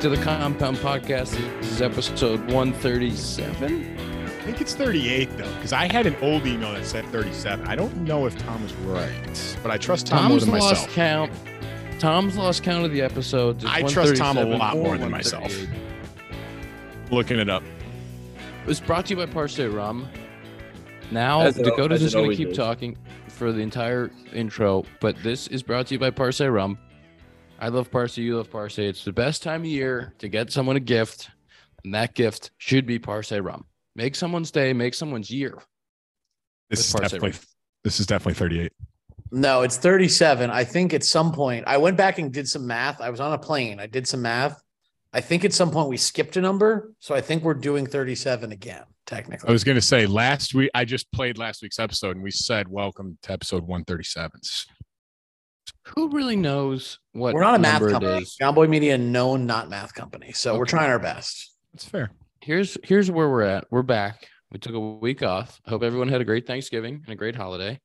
back to the Compound Podcast. This is episode 137. I think it's 38 though, because I had an old email that said 37. I don't know if Tom is right, but I trust Tom more Tom's than lost myself. count. Tom's lost count of the episodes. It's I trust Tom a 137 lot or more than myself. 138. Looking it up. It was brought to you by Parce Rum. Now As it- Dakota's as it just going to always keep is. talking for the entire intro, but this is brought to you by Parce Rum. I love Parce. You love Parce. It's the best time of year to get someone a gift, and that gift should be Parce Rum. Make someone's day. Make someone's year. This is definitely Rum. this is definitely 38. No, it's 37. I think at some point I went back and did some math. I was on a plane. I did some math. I think at some point we skipped a number. So I think we're doing 37 again, technically. I was gonna say last week I just played last week's episode and we said welcome to episode 137. Who really knows what we're not a math company. is? Jomboy Media, known not math company. So we're trying our best. That's fair. here's here's where we're at. We're back. We took a week off. I hope everyone had a great Thanksgiving and a great holiday.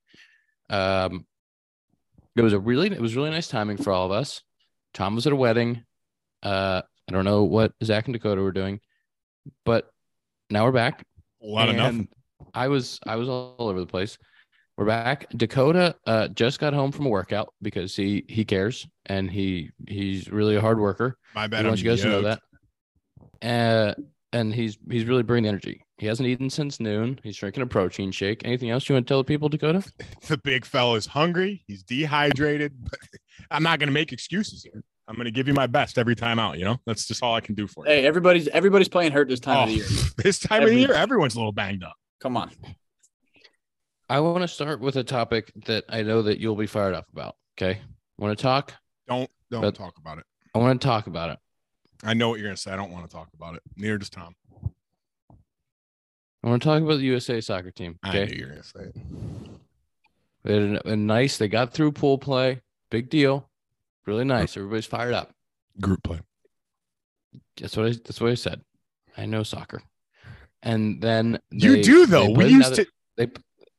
Um, it was a really it was really nice timing for all of us. Tom was at a wedding. Uh, I don't know what Zach and Dakota were doing, but now we're back. A lot of nothing. I was I was all over the place. We're back. Dakota uh, just got home from a workout because he he cares and he he's really a hard worker. My He bad. wants I'm you guys to know yoked. that. Uh, and he's he's really bringing energy. He hasn't eaten since noon. He's drinking a protein shake. Anything else you want to tell the people, Dakota? The big fella is hungry. He's dehydrated. But I'm not gonna make excuses here. I'm gonna give you my best every time out. You know, that's just all I can do for you. Hey, everybody's everybody's playing hurt this time Oh, of the year. this time of the year, everyone's a little banged up. Come on. I want to start with a topic that I know that you'll be fired up about. Okay, want to talk? Don't don't But- talk about it. I want to talk about it. I know what you're gonna say. I don't want to talk about it. Neither does Tom. I want to talk about the USA soccer team. I Okay, knew you were gonna say it. they had a, a nice. They got through pool play. Big deal. Really nice. Everybody's fired up. Group play. That's what I. That's what I said. I know soccer. And then You do though. We used Nether- to. they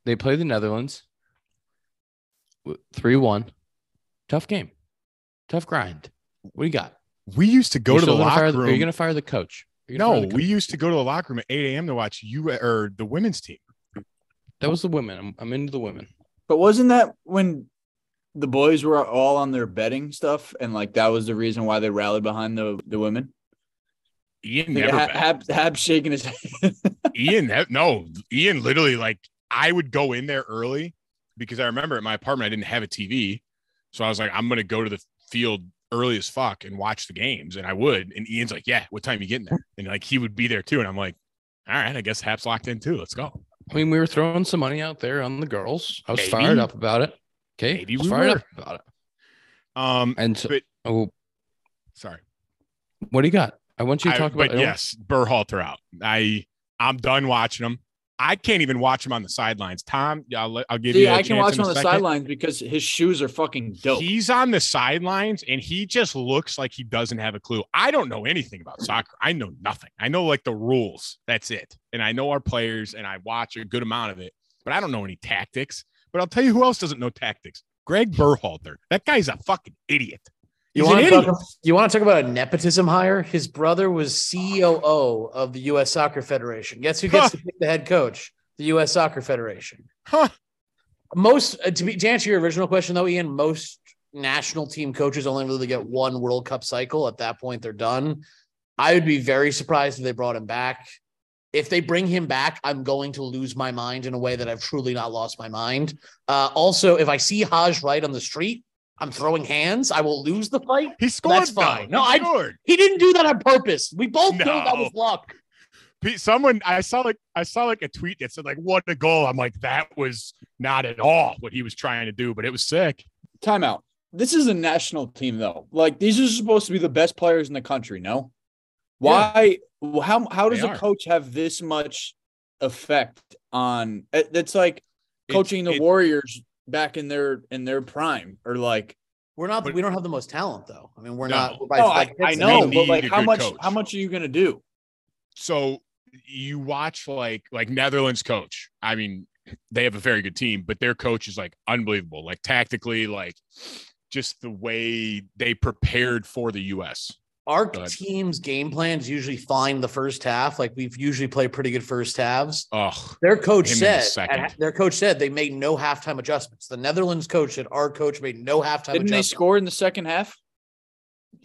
they play the Netherlands three one. Tough game, tough grind. What do you got? We used to go You to the still gonna fire locker Are you going to fire the coach? Are you gonna No, fire the we used to go to the locker room at 8 a.m. to watch you or the women's team. that was the women. I'm, I'm into the women. But wasn't that when the boys were all on their betting stuff and like that was the reason why they rallied behind the the women? Ian never. Ha- Happ, Happ shaking his head. Ian, no, Ian literally like I would go in there early because I remember at my apartment I didn't have a TV, so I was like, I'm gonna go to the field early as fuck and watch the games, and I would. And Ian's like, Yeah, what time you getting there? And like he would be there too, and I'm like, All right, I guess Happ's locked in too. Let's go. I mean, we were throwing some money out there on the girls. I was Maybe. fired up about it. Okay, Maybe I was we fired were. up about it. Um, And so, But- oh, sorry, what do you got? I want you to I- talk about. but yes, Berhalter out. I I'm done watching him. I can't even watch him on the sidelines. Tom, I'll, I'll give See, you. I I can watch him on the sidelines because his shoes are fucking dope. He's on the sidelines and he just looks like he doesn't have a clue. I don't know anything about soccer. I know nothing. I know like the rules. That's it. And I know our players and I watch a good amount of it, but I don't know any tactics. But I'll tell you who else doesn't know tactics. Greg Berhalter. That guy's a fucking idiot. You want, to talk, you want to talk about a nepotism hire? His brother was COO of the U.S. Soccer Federation. Guess who gets Huh. to pick the head coach? The U.S. Soccer Federation. Huh. Most uh, to, be, to answer your original question, though, Ian, most national team coaches only really get one World Cup cycle. At that point, they're done. I would be very surprised if they brought him back. If they bring him back, I'm going to lose my mind in a way that I've truly not lost my mind. Uh, also, if I see Haji Wright on the street, I'm throwing hands. I will lose the fight. He scored. That's though. fine. No, He I- scored. He didn't do that on purpose. We both know that was luck. Someone I saw like I saw like a tweet that said like what a goal. I'm like that was not at all what he was trying to do, but it was sick. Timeout. This is a national team though. Like these are supposed to be the best players in the country, no? Why how how does They a are. coach have this much effect on it's like It's- coaching the it- Warriors back in their in their prime or like We're not. But- we don't have the most talent, though. I mean, we're No. not. We're by no, I, I know, but like how much coach. how much are you gonna do? so you watch like like Netherlands coach. I mean, they have a very good team, but their coach is like unbelievable. Like tactically, like just the way they prepared for the US. Our team's game plans usually fine the first half. Like we've usually played pretty good first halves. Oh, Their coach said the at- their coach said they made no halftime adjustments. The Netherlands coach said our coach made no halftime Didn't they score in the second half?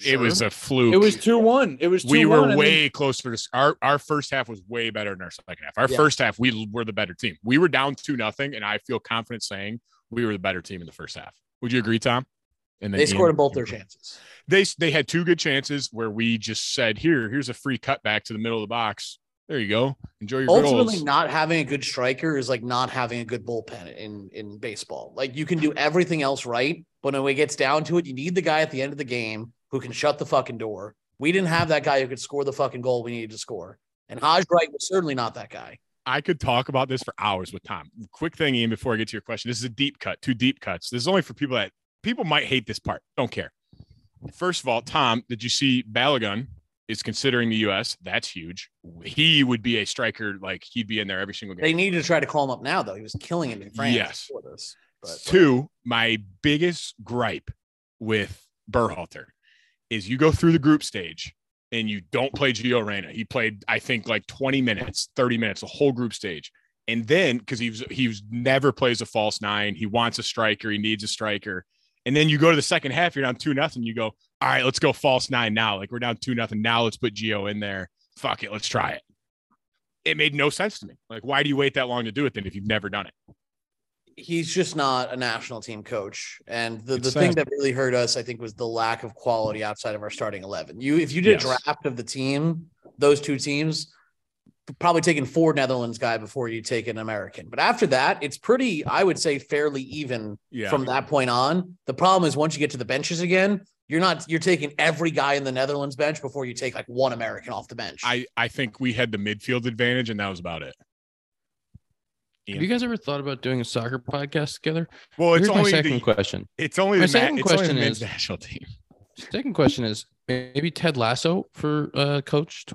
it was a fluke. It was two one. It was 2-1, we were and then- way closer to our our first half was way better than our second half. Our Yeah. first half, we were the better team. We were down two nothing, and I feel confident saying we were the better team in the first half. Would you agree, Tom? And They scored in both their chances. They they had two good chances where we just said, "Here, here's a free cutback to the middle of the box. There you go. Enjoy your Ultimately, goals." not having a good striker is like not having a good bullpen in in baseball. Like you can do everything else right, but when it gets down to it, you need the guy at the end of the game who can shut the fucking door. We didn't have that guy who could score the fucking goal we needed to score, and Haji Wright was certainly not that guy. I could talk about this for hours with Tom. Quick thing, Ian, before I get to your question. This is a deep cut, two deep cuts. This is only for people that people might hate this part. Don't care. First of all, Tom, did you see Balogun is considering the US? That's huge. He would be a striker, like he'd be in there every single game. They needed to try to call him up now, though. He was killing him in France. Yes. before this. But Two, my biggest gripe with Berhalter is you go through the group stage and you don't play Gio Reyna. He played, I think, like 20 minutes, 30 minutes, the whole group stage. And then because he was he was never plays a false nine, he wants a striker, he needs a striker. And then you go to the second half, you're down two nothing. You go, all right, let's go false nine now. Like we're down two nothing. Now let's put Gio in there. Fuck it, let's try it. It made no sense to me. Like, why do you wait that long to do it then if you've never done it? he's just not a national team coach. And the, It's the thing that really hurt us, I think, was the lack of quality outside of our starting eleven. You if you did Yes. a draft of the team, those two teams, probably taking four Netherlands guy before you take an American. But after that, it's pretty, I would say, fairly even Yeah. from that point on. The problem is once you get to the benches again, you're not you're taking every guy in the Netherlands bench before you take like one American off the bench. I I think we had the midfield advantage, and that was about it. Have you guys ever thought about doing a soccer podcast together? Well, it's Here's my second the, question. it's only my the, ma- second it's only the question men's is- national team. Second question is maybe Ted Lasso for uh, coach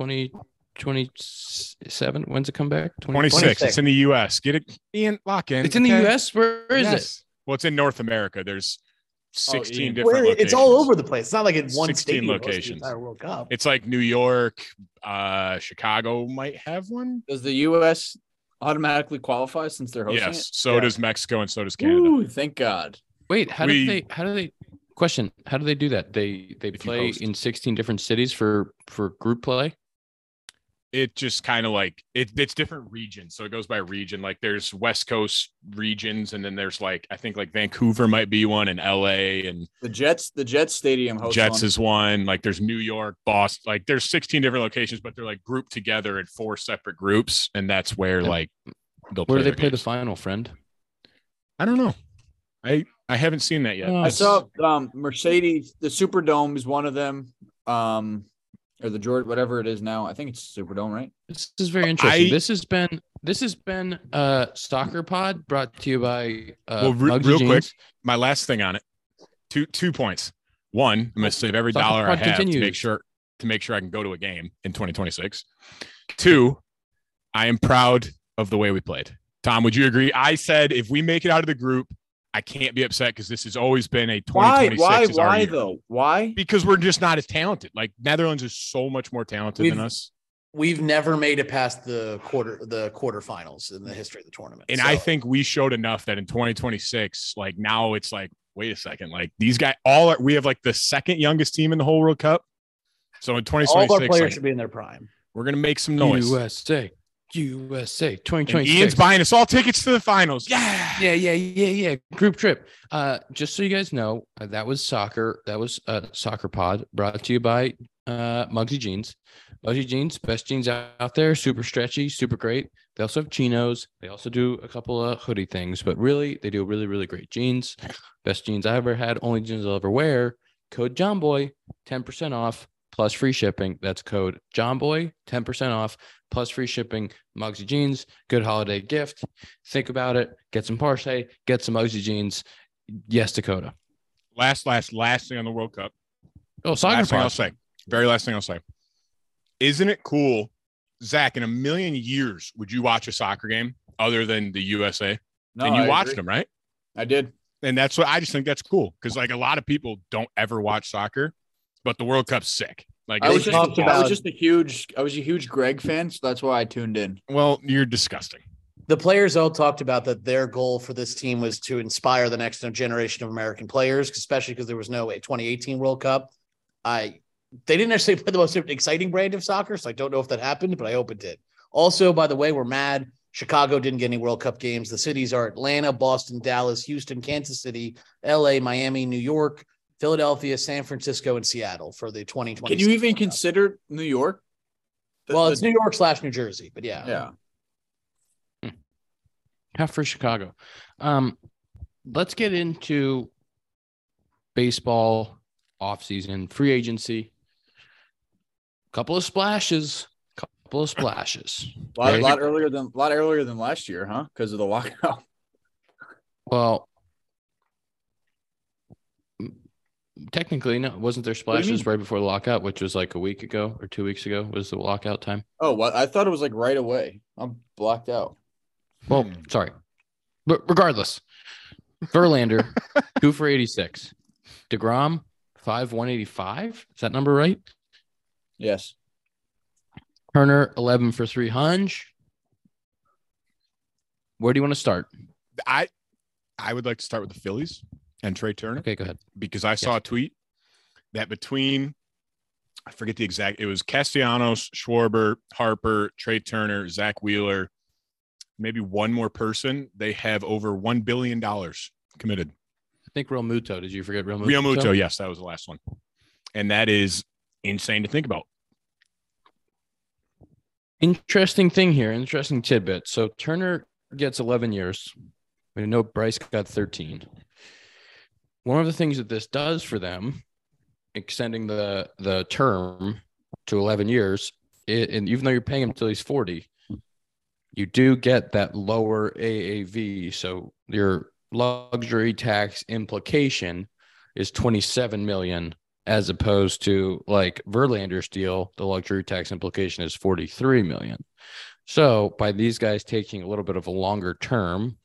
2027. When's it come back? 26. 26. It's in the U.S. Get it, Ian. Lock in. It's in the okay? U.S. Where is it? Well, it's in North America. There's 16 Ian. different Well, locations. it's all over the place. It's not like in one 16 stadium hosts the locations. entire World Cup. It's like New York, uh, Chicago might have one. Does the U.S. automatically qualify since they're hosting Yes. it? So Yeah. does Mexico and so does Canada. Ooh, thank God. Wait, how We- do they? How do they? Question: How do they do that? They they play in 16 different cities for for group play. It just kind of like it, it's different regions. So it goes by region. Like there's West Coast regions, and then there's like I think like Vancouver might be one, and LA and The Jets, the Jets Stadium hosts Jets one. is one. Like there's New York, Boston. Like there's 16 different locations, but they're like grouped together in four separate groups, and that's where Yeah. like they'll Where play do they their play the final, friend? I don't know. I I haven't seen that yet. Oh. I saw um, Mercedes. The Superdome is one of them. Um, or the George, whatever it is now. I think it's Superdome, right? This is very interesting. I- this has been this has been uh soccer pod brought to you by uh Well, re- Mugsy real quick, my last thing on it. Two two points. One, I'm gonna save every Soccer dollar I pod have to make sure to make sure I can go to a game in 2026. Two, I am proud of the way we played. Tom, would you agree? I said if we make it out of the group, I can't be upset because this has always been a Why? 2026 Why? is our Why year. though? Why? Because we're just not as talented. Like Netherlands is so much more talented than We've- us. We've never made it past the quarter the quarterfinals in the history of the tournament. And So, I think we showed enough that in 2026, like now it's like, wait a second, like these guys all are, we have like the second youngest team in the whole World Cup. So in 2026, all of our 2026, players like, should be in their prime. we're gonna make some noise. USA, USA, And 2026. Ian's buying us all tickets to the finals. Yeah. Yeah, yeah, yeah, yeah. Group trip. Uh, just so you guys know, uh, that was soccer. That was uh, soccer pod brought to you by uh Mugsy Jeans. Mugsy Jeans, best jeans out, there. Super stretchy, super great. They also have chinos. They also do a couple of hoodie things, but really, they do really, really great jeans. Best jeans I ever had. Only jeans I'll ever wear. Code Jomboy, ten percent off plus free shipping. That's code Jomboy, ten percent off plus free shipping. Mugsy Jeans, good holiday gift. Think about it. Get some Parce, get some Mugsy Jeans. Yes, Dakota. Last, last, last thing on the World Cup. Oh, soccer last thing I'll say. Very last thing I'll say. Isn't it cool, Zach? In a million years, would you watch a soccer game other than the USA? No, and you I watched agree. them, right? I did. And that's what I just think that's cool because like a lot of people don't ever watch soccer, but the World Cup's sick. Like I was just talked I was just a huge I was a huge Greg fan, so that's why I tuned in. well, you're disgusting. the players all talked about that their goal for this team was to inspire the next generation of American players, especially because there was no 2018 World Cup. I they didn't necessarily play the most exciting brand of soccer, so I don't know if that happened, but I hope it did. Also, by the way, we're mad. Chicago didn't get any World Cup games. The cities are Atlanta, Boston, Dallas, Houston, Kansas City, LA, Miami, New York, Philadelphia, San Francisco, and Seattle for the 2020. Can you even consider New York? The- Well, the- it's New York slash New Jersey, but yeah. yeah. Half for Chicago. Um, let's get into baseball offseason, free agency. Couple of splashes. Couple of splashes. A lot, Okay. lot earlier than a lot earlier than last year, huh? Because of the lockout. Well, technically, no. Wasn't there splashes right before the lockout, which was like a week ago or two weeks ago? Was the lockout time? Oh, what? I thought it was like right away. I'm blocked out. Well, Hmm. sorry. But regardless, Verlander, two for 86. DeGrom, five, 185. Is that number right? Yes. Turner, 11 for 300. Where do you want to start? I I would like to start with the Phillies and Trea Turner Okay, go ahead. because I saw a tweet that between I forget the exact it was Castellanos, Schwarber, Harper, Trea Turner, Zack Wheeler, maybe one more person. They have over one billion dollars committed. I think Realmuto. Did you forget Realmuto? Real Muto, yes, that was the last one, and that is insane to think about. Interesting thing here. Interesting tidbit. So Turner gets 11 years. We know Bryce got 13. One of the things that this does for them, extending the the term to 11 years, it, and even though you're paying him until he's 40, you do get that lower AAV. So your luxury tax implication is 27 million as opposed to like Verlander's deal, the luxury tax implication is 43 million. So by these guys taking a little bit of a longer term,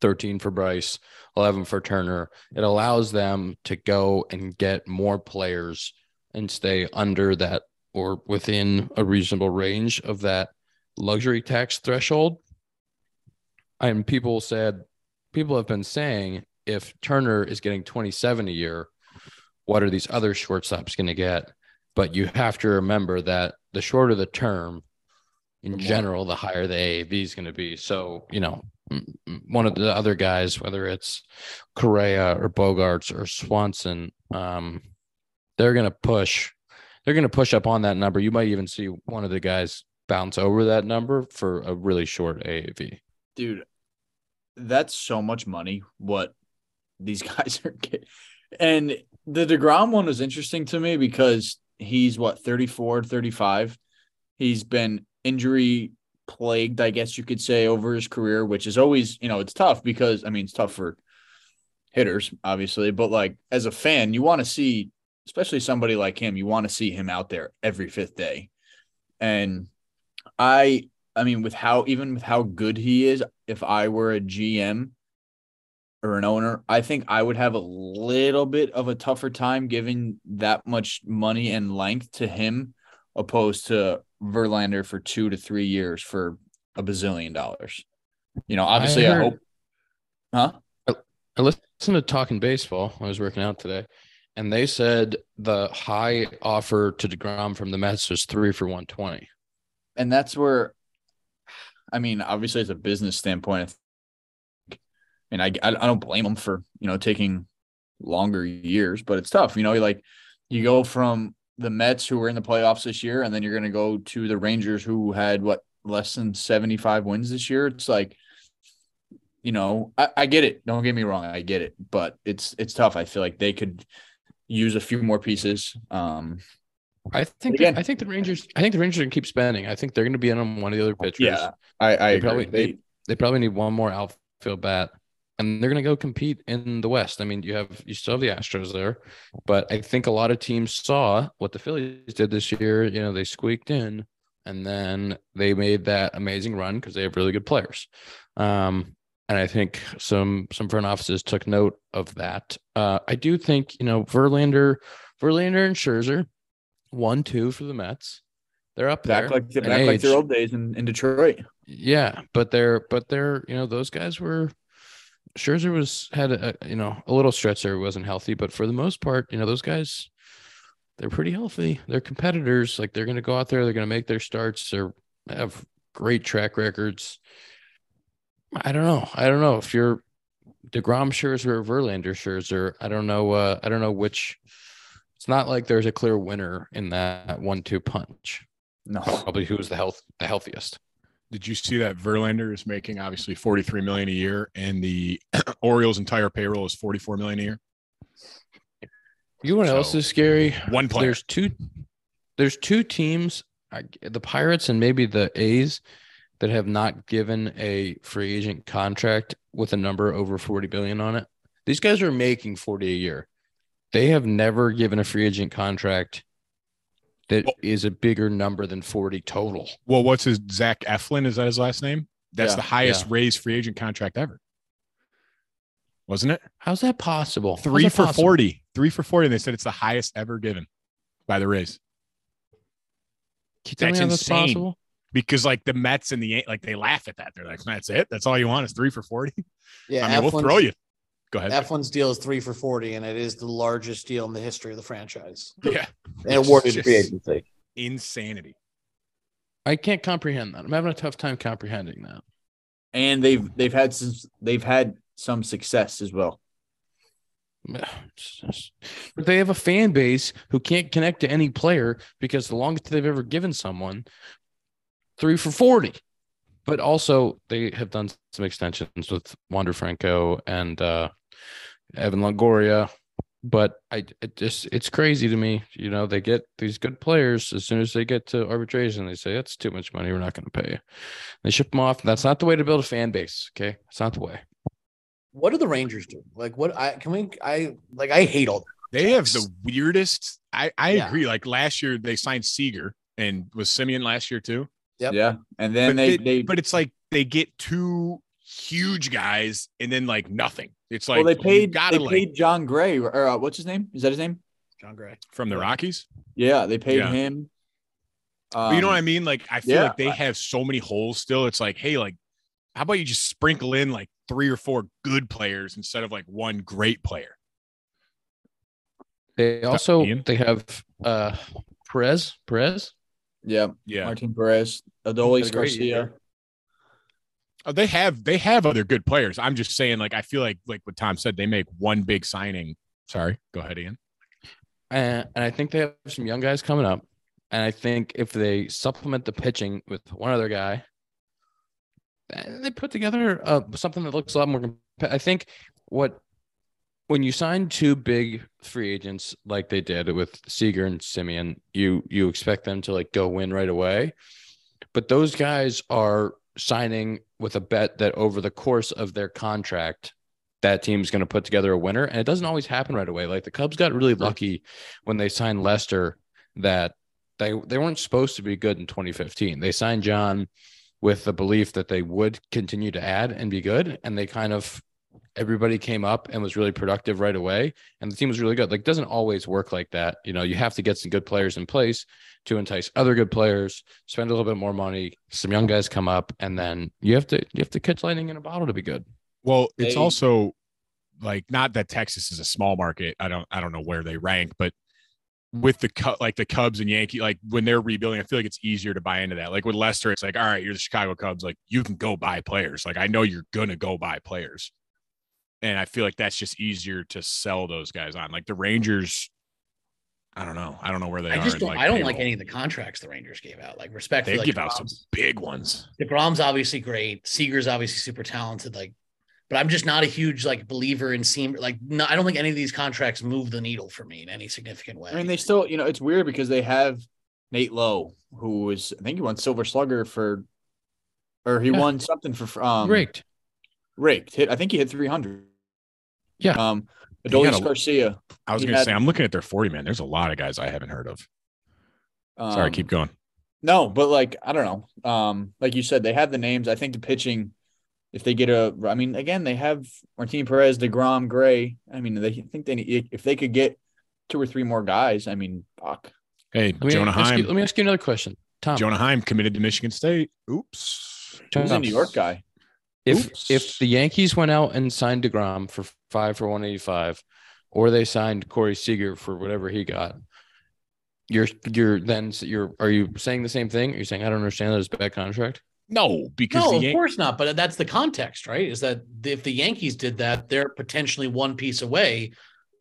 13 for Bryce, 11 for Turner, it allows them to go and get more players and stay under that or within a reasonable range of that luxury tax threshold. And people said, people have been saying if Turner is getting 27 a year, what are these other shortstops going to get? But you have to remember that the shorter the term, in The general, the higher the AAV is going to be. So, you know, one of the other guys, whether it's Correa or Bogaerts or Swanson, um, they're going to push. They're going to push up on that number. You might even see one of the guys bounce over that number for a really short AAV. Dude, that's so much money what these guys are getting. And the DeGrom one was interesting to me because he's what 34, 35. He's been injury plagued, I guess you could say, over his career, which is always, you know, it's tough because I mean, it's tough for hitters, obviously, but like as a fan, you want to see, especially somebody like him, you want to see him out there every fifth day. And I, I mean, with how, even with how good he is, if I were a GM or an owner, I think I would have a little bit of a tougher time giving that much money and length to him opposed to Verlander for two to three years for a bazillion dollars. You know, obviously, I, heard- hope, huh? I listened to Talking Baseball. when I was working out today, and they said the high offer to Degrom from the Mets was three for one twenty. And that's where, I mean, obviously, as a business standpoint, and I, I, I don't blame them for you know taking longer years, but it's tough. You know, like you go from the Mets who were in the playoffs this year, and then you're going to go to the Rangers who had what less than 75 wins this year. It's like, you know, I, I get it. Don't get me wrong, I get it, but it's it's tough. I feel like they could use a few more pieces. Um, I think again- I think the Rangers. I think the Rangers are gonna keep spending. I think they're gonna be in on one of the other pitchers. yeah, I, I They probably- They- they probably need one more outfield bat, and they're gonna go compete in the West. I mean, you have you still have the Astros there, but I think a lot of teams saw what the Phillies did this year. You know, they squeaked in, and then they made that amazing run because they have really good players. Um, and I think some some front offices took note of that. Uh, I do think you know Verlander, Verlander and Scherzer. one, two for the Mets. They're up there. Back like in back like their old days in, in Detroit. Yeah, but they're but they're you know those guys were Scherzer was had a you know a little stretch there he wasn't healthy, but for the most part, you know those guys they're pretty healthy. They're competitors. Like they're going to go out there, they're going to make their starts. They're have great track records. I don't know. I don't know if you're Degrom Scherzer or Verlander Scherzer. I don't know. Uh, I don't know which. It's not like there's a clear winner in that one-two punch. No. Probably who's the health the healthiest. Did you see that Verlander is making obviously 43 million a year and the Orioles entire payroll is 44 million a year? You know what else is scary? One player. There's two. There's two teams, the Pirates and maybe the A's, that have not given a free agent contract with a number over 40 billion on it. These guys are making 40 a year. They have never given a free agent contract that Well- is a bigger number than 40 total. Well, what's his Zach Eflin? Is that his last name? That's Yeah, the highest yeah. raised free agent contract ever. Wasn't it? How's that possible? Three that for possible? 40. Three for 40. And they said it's the highest ever given by the Rays. Can you tell me That's how that's insane. possible? Because like the Mets and the like they laugh at that. They're like, that's it. That's all you want is three for 40. Yeah, I mean, we'll throw you. Go ahead. Eflin's deal is three for 40, and it is the largest deal in the history of the franchise. yeah. And It's awarded to free agency. Insanity. I can't comprehend that. I'm having a tough time comprehending that. And they've they've had some they've had some success as well. But they have a fan base who can't connect to any player because the longest they've ever given someone three for 40. But also, they have done some extensions with Wander Franco and uh, Evan Longoria. But I it just it's crazy to me. You know, they get these good players as soon as they get to arbitration, they say that's too much money. We're not going to pay you. They ship them off. That's not the way to build a fan base. Okay, it's not the way. What do the Rangers do? Like, what I can we? I like. I hate all that. They have the weirdest. I, I Yeah. agree. Like last year, they signed Seager and was Semien last year too. Yep. Yeah. And then but they, they, they but it's like they get two huge guys and then like nothing. It's like well they paid gotta they like paid Jon Gray or uh, what's his name? Is that his name? Jon Gray. from the Rockies. Yeah, they paid Yeah. him. But you know what I Um, mean? Like I feel yeah, like they I- have so many holes still. It's like, hey, like, how about you just sprinkle in like three or four good players instead of like one great player? They also Ian? they have uh Perez. Perez. Yeah, Yeah. Martin Perez, Had Adolis a great Garcia. Oh, they have they have other good players. I'm just saying, like, I feel like like what Tom said, they make one big signing. Sorry, go ahead, Ian. And, and I think they have some young guys coming up. And I think if they supplement the pitching with one other guy, they put together uh, something that looks a lot more. comp- I think what when you sign two big free agents like they did with Seager and Semien, you you expect them to like go win right away. But those guys are signing with a bet that over the course of their contract, that team's going to put together a winner. And it doesn't always happen right away. Like the Cubs got really lucky when they signed Lester that they they weren't supposed to be good in 2015. They signed John with the belief that they would continue to add and be good. And they kind of everybody came up and was really productive right away. And the team was really good. Like it doesn't always work like that. You know, you have to get some good players in place to entice other good players, spend a little bit more money, some young guys come up, and then you have to you have to catch lightning in a bottle to be good. Well, it's They- also like not that Texas is a small market. I don't I don't know where they rank, but with the cut like the Cubs and Yankee, like when they're rebuilding, I feel like it's easier to buy into that. Like with Lester, it's like, all right, you're the Chicago Cubs, like you can go buy players. Like I know you're gonna go buy players. And I feel like that's just easier to sell those guys on. Like the Rangers, I don't know. I don't know where they I are. just don't. like, I don't like any of the contracts the Rangers gave out. Like respect. They like, give out some big ones. DeGrom's obviously great. Seager's obviously super talented. Like, but I'm just not a huge like believer in seam. Like, no, I don't think any of these contracts move the needle for me in any significant way. I mean, they still, you know, it's weird because they have Nate Lowe, who was, I think he won Silver Slugger for, or he Yeah. won something for um Raked. raked. Hit, I think he hit three hundred. Yeah. Um, Adolis Garcia. I was gonna say, I'm looking at their 40 man. There's a lot of guys I haven't heard of. Sorry, um, keep going. No, but like I don't know. Um, like you said, they have the names. I think the pitching, if they get a, I mean, again, they have Martin Perez, Degrom, Gray. I mean, they think they need if they could get two or three more guys. I mean, fuck. Hey, Let me, Jonah ask you, Heim. let me ask you another question. Tom, Jonah Heim committed to Michigan State. Oops. He's a New York guy. If Oops. if the Yankees went out and signed Degrom for five for one eighty five, or they signed Corey Seager for whatever he got, you're you're then you're are you saying the same thing? Are you saying I don't understand that it's a bad contract? No, because No, the of Yan- course not. But that's the context, right? Is that if the Yankees did that, they're potentially one piece away.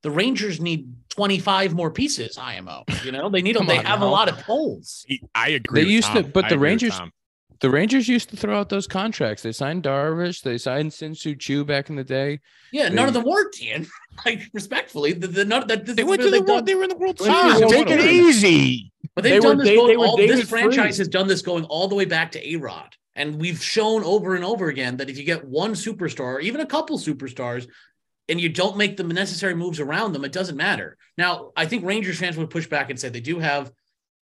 The Rangers need 25 more pieces, IMO. You know, they need them. They on have a lot of holes. I agree. They with used to- but I the Rangers- Tom. The Rangers used to throw out those contracts. They signed Darvish. They signed Shin-Soo Choo back in the day. Yeah, none of them worked, Ian. Like respectfully, the, the none that this They went to the world. done. They were in the World They Series. the take it easy. But they've They done were- this they- going they were all this franchise Freese. has done this going all the way back to A Rod. And we've shown over and over again that if you get one superstar, or even a couple superstars, and you don't make the necessary moves around them, it doesn't matter. Now, I think Rangers fans would push back and say they do have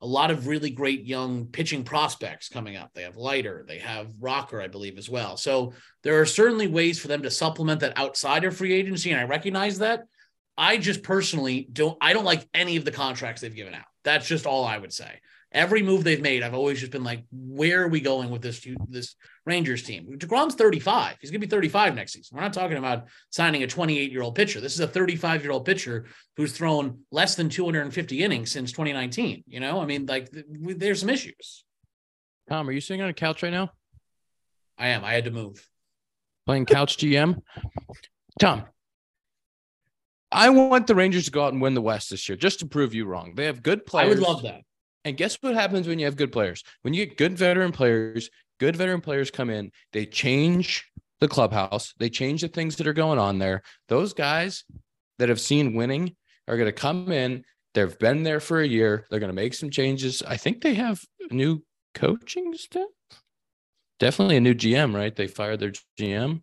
a lot of really great young pitching prospects coming up. They have Leiter, they have Rocker, I believe, as well. So there are certainly ways for them to supplement that outside of free agency, and I recognize that. I just personally don't I don't like any of the contracts they've given out. That's just all I would say. Every move they've made, I've always just been like, where are we going with this this Rangers team? DeGrom's 35. He's gonna be 35 next season. We're not talking about signing a 28 year old pitcher. This is a 35 year old pitcher who's thrown less than 250 innings since 2019. You know, I mean, like th- there's some issues. Tom, are you sitting on a couch right now I am. I had to move. playing couch GM? Tom, I want the Rangers to go out and win the West this year, just to prove you wrong. They have good players. I would love that. And guess what happens when you have good players? When you get good veteran players, good veteran players come in, they change the clubhouse, they change the things that are going on there. Those guys that have seen winning are going to come in. They've been there for a year. They're going to make some changes. I think they have new coaching staff. Definitely a new GM, right? They fired their GM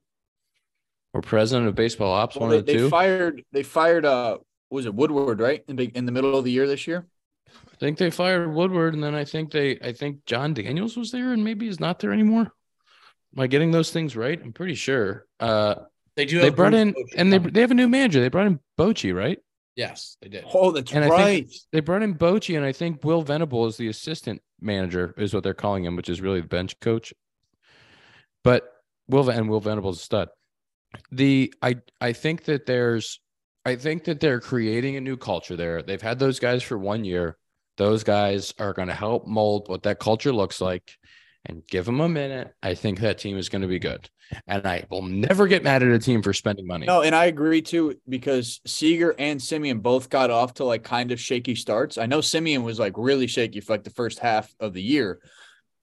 or president of baseball ops, Well, one they, of the they two. fired. They fired. Uh, what was it Woodward? Right in the in the middle of the year this year. I think they fired Woodward, and then I think they, I think Jon Daniels was there, and maybe he's not there anymore. Am I getting those things right? I'm pretty sure. Uh, They do. they have brought Bruce in, Bochy and they coming. they have a new manager. They brought in Bochy, right? yes, they did. Oh, that's And I right. think they brought in Bochy, and I think Will Venable is the assistant manager, is what they're calling him, which is really the bench coach. But Will and Will Venable's a stud. The I I think that there's I think that they're creating a new culture there. They've had those guys for one year. Those guys are going to help mold what that culture looks like and give them a minute. I think that team is going to be good. And I will never get mad at a team for spending money. No, and I agree too because Seager and Semien both got off to like kind of shaky starts. I know Semien was like really shaky for like the first half of the year.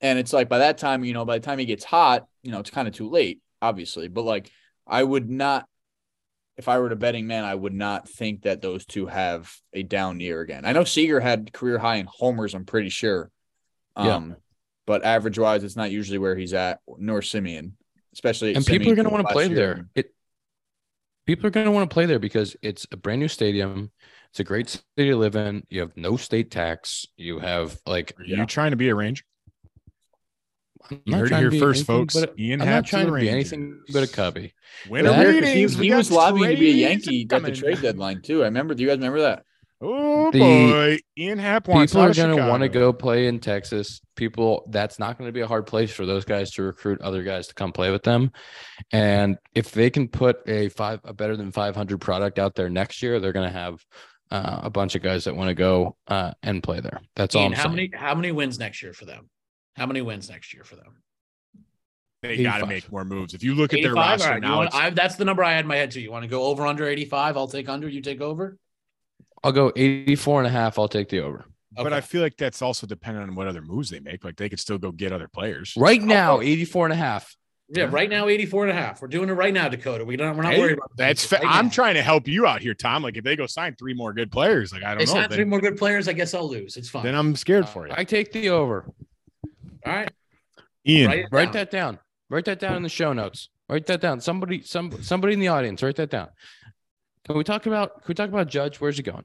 And it's like by that time, you know, by the time he gets hot, you know, it's kind of too late, obviously. But like I would not if I were a betting man, I would not think that those two have a down year again. I know Seager had career high in homers, I'm pretty sure. Yeah. Um, but average wise, it's not usually where he's at, nor Semien, especially and people are going to want to play year. there. It people are going to want to play there because it's a brand new stadium. It's a great city to live in. You have no state tax. You have like Are you trying to be a Ranger? I'm You not heard it here first, anything folks. but a- Ian I'm not trying to the be anything but a cubby. Winter That- He, he was got lobbying to be a trades Yankee at the trade deadline too. I remember. Do you guys remember that? Oh The- boy, Ian Happ wants People are going to want to go play in Texas. People, that's not going to be a hard place for those guys to recruit other guys to come play with them. And if they can put a five, a better than 500 product out there next year, they're going to have uh, a bunch of guys that want to go uh, and play there. That's all I'm how saying. many how many wins next year for them? How many wins next year for them? They got to make more moves. If you look at their roster All right, you now, want- it's, I, that's the number I had in my head too. You want to go over under 85? I'll take under. You take over. I'll go 84 and a half. I'll take the over. but I feel like that's also dependent on what other moves they make. Like they could still go get other players. Right now, go- 84 and a half. Yeah, right now 84 and a half. We're doing it right now, Dakota. We don't we're not Hey, worried about That's fa- fa- I'm trying to help you out here, Tom. Like if they go sign three more good players, like I don't know, sign three more good players. I guess I'll lose. It's fine. then I'm scared for uh, you. I take the over. All right. Ian, Write Write down. that down. Write that down in the show notes. Write that down. Somebody, some somebody in the audience, write that down. Can we talk about can we talk about Judge? Where's he going?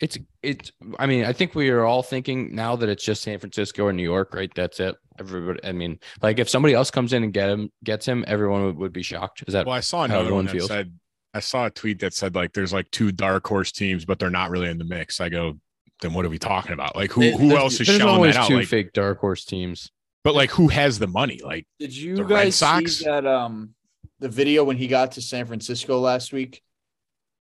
It's it's I mean, I think we are all thinking now that it's just San Francisco or New York, right? That's it. Everybody I mean, like if somebody else comes in and get him gets him, everyone would, would be shocked. Is that well, I saw how another everyone one that feels. said I saw a tweet that said like there's like two dark horse teams, but they're not really in the mix. I go, then what are we talking about? Like who who there's- else is There's shelling always that out? two Like, fake dark horse teams. but like who has the money? Like Did you The Red guys Sox? see that um the video when he got to San Francisco last week?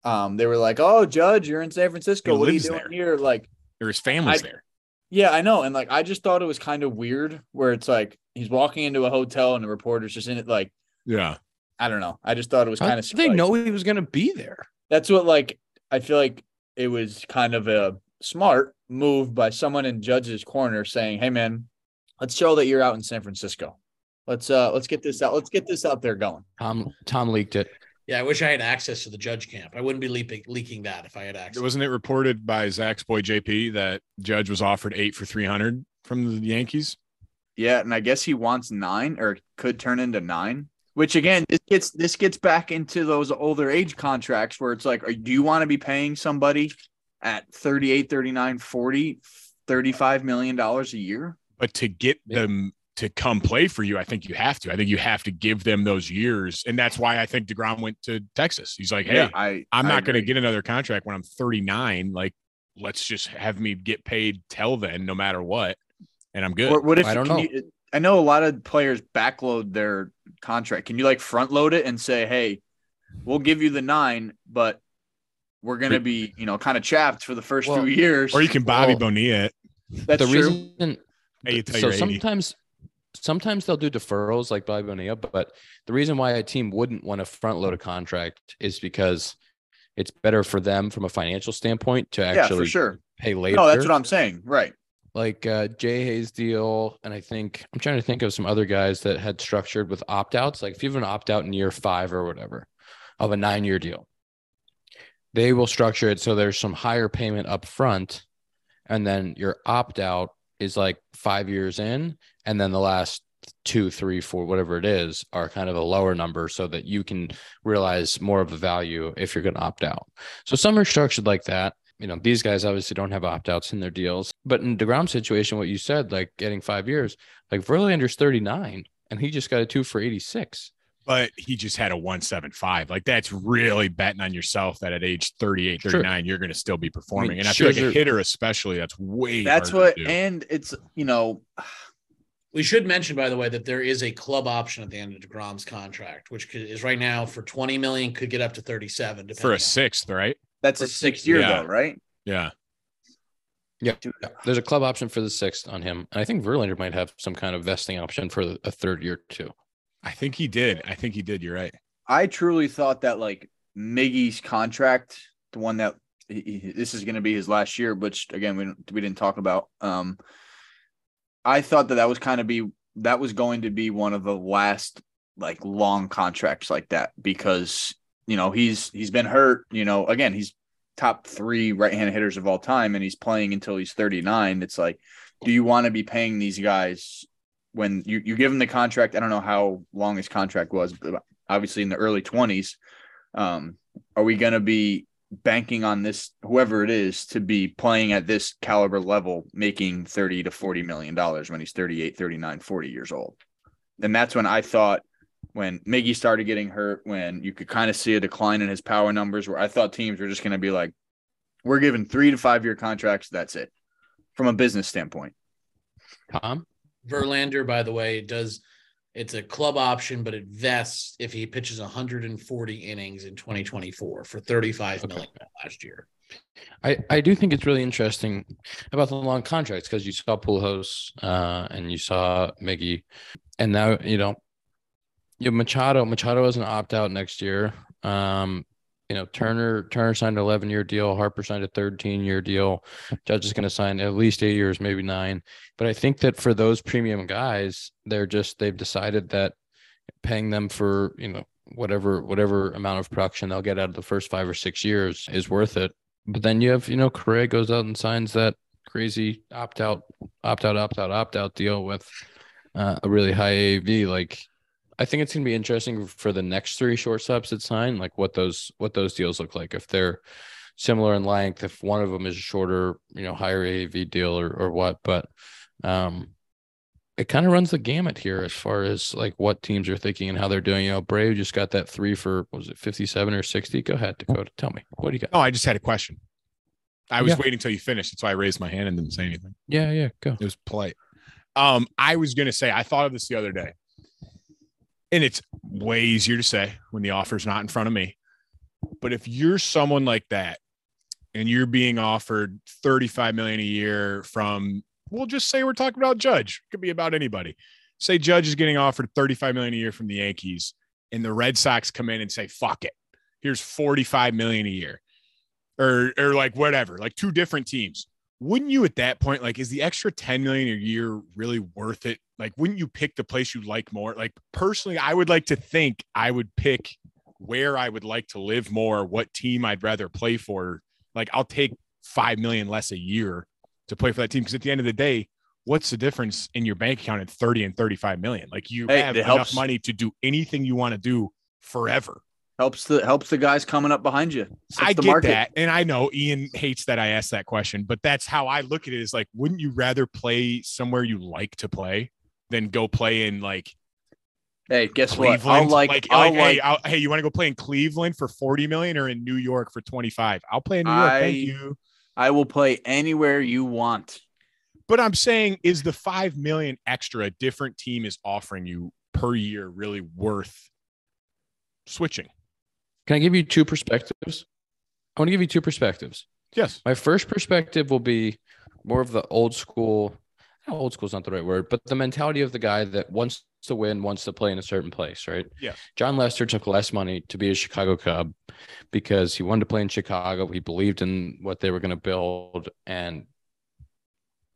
Um, they were like, "Oh, Judge, you're in San Francisco. He what are you doing there. here?" Like, or his family's I- there. yeah, I know, and like I just thought it was kind of weird where it's like he's walking into a hotel and the reporter's just in it. Like, Yeah. I don't know. I just thought it was kind of. they know he was going to be there? That's what like I feel like it was kind of a smart move by someone in Judge's corner saying, "Hey, man, let's show that you're out in San Francisco. Let's uh let's get this out. Let's get this out there going." Tom Tom leaked it. Yeah, I wish I had access to the judge camp. I wouldn't be leaping, leaking that if I had access. Wasn't it reported by Zach's boy JP that Judge was offered eight for three hundred from the Yankees? Yeah, and I guess he wants nine or could turn into nine. Which again, this gets this gets back into those older age contracts where it's like, are, do you want to be paying somebody at 38, 39, 40, 35 million dollars a year? But to get them to come play for you, I think you have to. I think you have to give them those years, and that's why I think Degrom went to Texas. He's like, hey, I I'm I not going to get another contract when I'm 39. Like, let's just have me get paid till then, no matter what, and I'm good. What, what if I don't know. you- I know a lot of players backload their contract. Can you like front load it and say, "Hey, we'll give you the nine, but we're going to be, you know, kind of chapped for the first Well, few years." or you can Bobby Well, Bonilla it. That's the true. reason Hey, you tell so you're 80. sometimes sometimes they'll do deferrals like Bobby Bonilla, but the reason why a team wouldn't want to front load a contract is because it's better for them from a financial standpoint to yeah, actually for sure. pay later. No, that's what I'm saying. Right. like uh, Jay Hayes deal, and I think I'm trying to think of some other guys that had structured with opt outs. Like if you have an opt out in year five or whatever of a nine year deal, they will structure it so there's some higher payment up front, and then your opt out is like five years in, and then the last two, three, four, whatever it is, are kind of a lower number so that you can realize more of the value if you're going to opt out. So some are structured like that. You know, these guys obviously don't have opt outs in their deals. But in DeGrom's situation, what you said, like getting five years, like Verlander's 39 and he just got a two for 86. But he just had a 175. Like that's really betting on yourself that at age 38, Sure. 39, you're going to still be performing. mean, and I feel like a hitter, especially, that's way That's what to do. and it's, you know, We should mention, by the way, that there is a club option at the end of Degrom's contract, which is right now for twenty million, could get up to thirty-seven. for depending a on- sixth, right? that's For a six six year years. though, right? Yeah. Yeah. There's a club option for the sixth on him. And I think Verlander might have some kind of vesting option for a third year too. I think he did. I think he did. You're right. I truly thought that like Miggy's contract, the one that he, this is going to be his last year, which again we we didn't talk about. Um, I thought that that was kind of be that was going to be one of the last like long contracts like that because you know he's he's been hurt. You know, again he's top three right-handed hitters of all time, and he's playing until he's 39. It's like, do you want to be paying these guys when you you give him the contract? I don't know how long his contract was, but obviously in the early 20s um are we going to be banking on this whoever it is to be playing at this caliber level making 30 to 40 million dollars when he's 38 39 40 years old and that's when i thought when miggy started getting hurt when you could kind of see a decline in his power numbers where i thought teams were just going to be like we're giving three to five year contracts that's it from a business standpoint Tom? Verlander, by the way, does it's a club option, but it vests if he pitches 140 innings in 2024 for 35 Okay. million last year. I, I do think it's really interesting about the long contracts because you saw Pujols uh, and you saw Miggy, and now you know you have Machado. Machado has an opt out next year. Um, you know Turner Turner signed an 11 year deal. Harper signed a 13 year deal. Judge is going to sign at least eight years, maybe nine. But I think that for those premium guys, they're just they've decided that paying them for you know whatever whatever amount of production they'll get out of the first five or six years is worth it. But then you have, you know, Correa goes out and signs that crazy opt out, opt out, opt out, opt out deal with uh, a really high AAV. Like, I think it's gonna be interesting for the next three shortstops that sign, like what those what those deals look like. If they're similar in length, if one of them is a shorter, you know, higher AAV deal or or what. But um, it kind of runs the gamut here as far as like what teams are thinking and how they're doing. You know, Brave just got that three for what was it fifty seven or sixty? Go ahead, Dakota. Tell me what do you got? Oh, I just had a question. I was Yeah. waiting until you finished. That's why I raised my hand and didn't say anything. Yeah, yeah, go. It was polite. Um, I was gonna say I thought of this the other day, and it's way easier to say when the offer's not in front of me. But if you're someone like that, and you're being offered 35 million a year from, we'll just say we're talking about Judge. Could be about anybody. Say Judge is getting offered 35 million a year from the Yankees, and the Red Sox come in and say, "Fuck it, here's 45 million a year," or or like whatever, like two different teams wouldn't you at that point like is the extra 10 million a year really worth it like wouldn't you pick the place you like more like personally i would like to think i would pick where i would like to live more what team i'd rather play for like i'll take 5 million less a year to play for that team because at the end of the day what's the difference in your bank account at 30 and 35 million like you Hey, have enough helps. money to do anything you want to do forever Helps the helps the guys coming up behind you. Sets I get market. that. And I know Ian hates that I asked that question, but that's how I look at it is like, wouldn't you rather play somewhere you like to play than go play in like Hey, guess Cleveland? what? I'll like, like, I'll like, like hey, I'll, hey, you want to go play in Cleveland for 40 million or in New York for 25? I'll play in New York. Thank I- you. I will play anywhere you want. But I'm saying, is the 5 million extra a different team is offering you per year really worth switching? Can I give you two perspectives? I want to give you two perspectives. Yes. My first perspective will be more of the old school. Old school is not the right word, but the mentality of the guy that wants to win, wants to play in a certain place, right? Yes. Jon Lester took less money to be a Chicago Cub because he wanted to play in Chicago. He believed in what they were going to build, and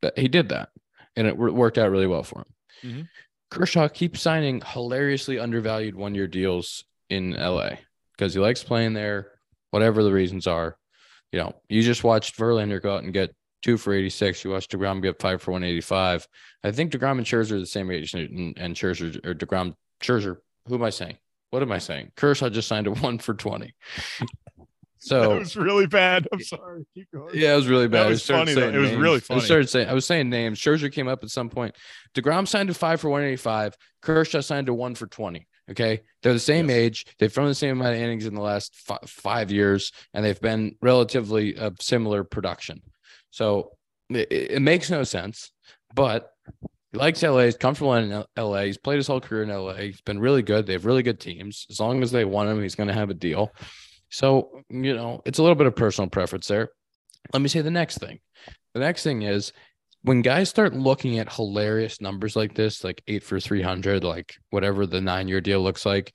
that he did that, and it worked out really well for him. Mhm. Kershaw keeps signing hilariously undervalued one-year deals in LA because he likes playing there, whatever the reasons are. You know, you just watched Verlander go out and get two for 86. You watched DeGrom get five for 185. I think DeGrom and Scherzer are the same age, and, and Scherzer or DeGrom, Scherzer. Who am I saying? What am I saying? Kershaw just signed a one for 20. That So was really bad. I'm sorry. Keep going. yeah, it was really bad. I was funny, It was names. really I funny. started saying I was saying names. Scherzer came up at some point. Degrom signed to five for 185. Kershaw signed to one for 20. Okay, they're the same Yes. age. They've thrown the same amount of innings in the last fi- five years, and they've been relatively similar production. So it, it makes no sense. But he likes LA. He's comfortable in LA. He's played his whole career in LA. He's been really good. They have really good teams. As long as they want him, he's going to have a deal. So, you know, it's a little bit of personal preference there. Let me say the next thing. The next thing is when guys start looking at hilarious numbers like this, like eight for 300, like whatever the nine year deal looks like,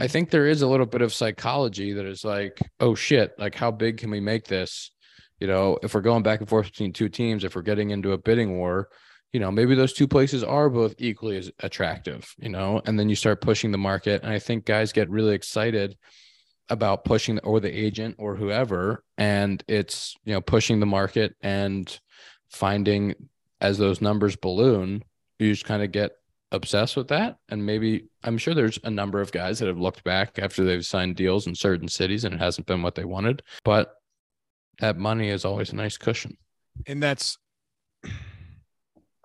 I Mhm. think there is a little bit of psychology that is like, oh shit, like how big can we make this? You know, if we're going back and forth between two teams, if we're getting into a bidding war, you know, maybe those two places are both equally as attractive, you know, and then you start pushing the market. And I think guys get really excited about pushing or the agent or whoever and it's you know pushing the market and finding as those numbers balloon you just kind of get obsessed with that and maybe i'm sure there's a number of guys that have looked back after they've signed deals in certain cities and it hasn't been what they wanted but that money is always a nice cushion and that's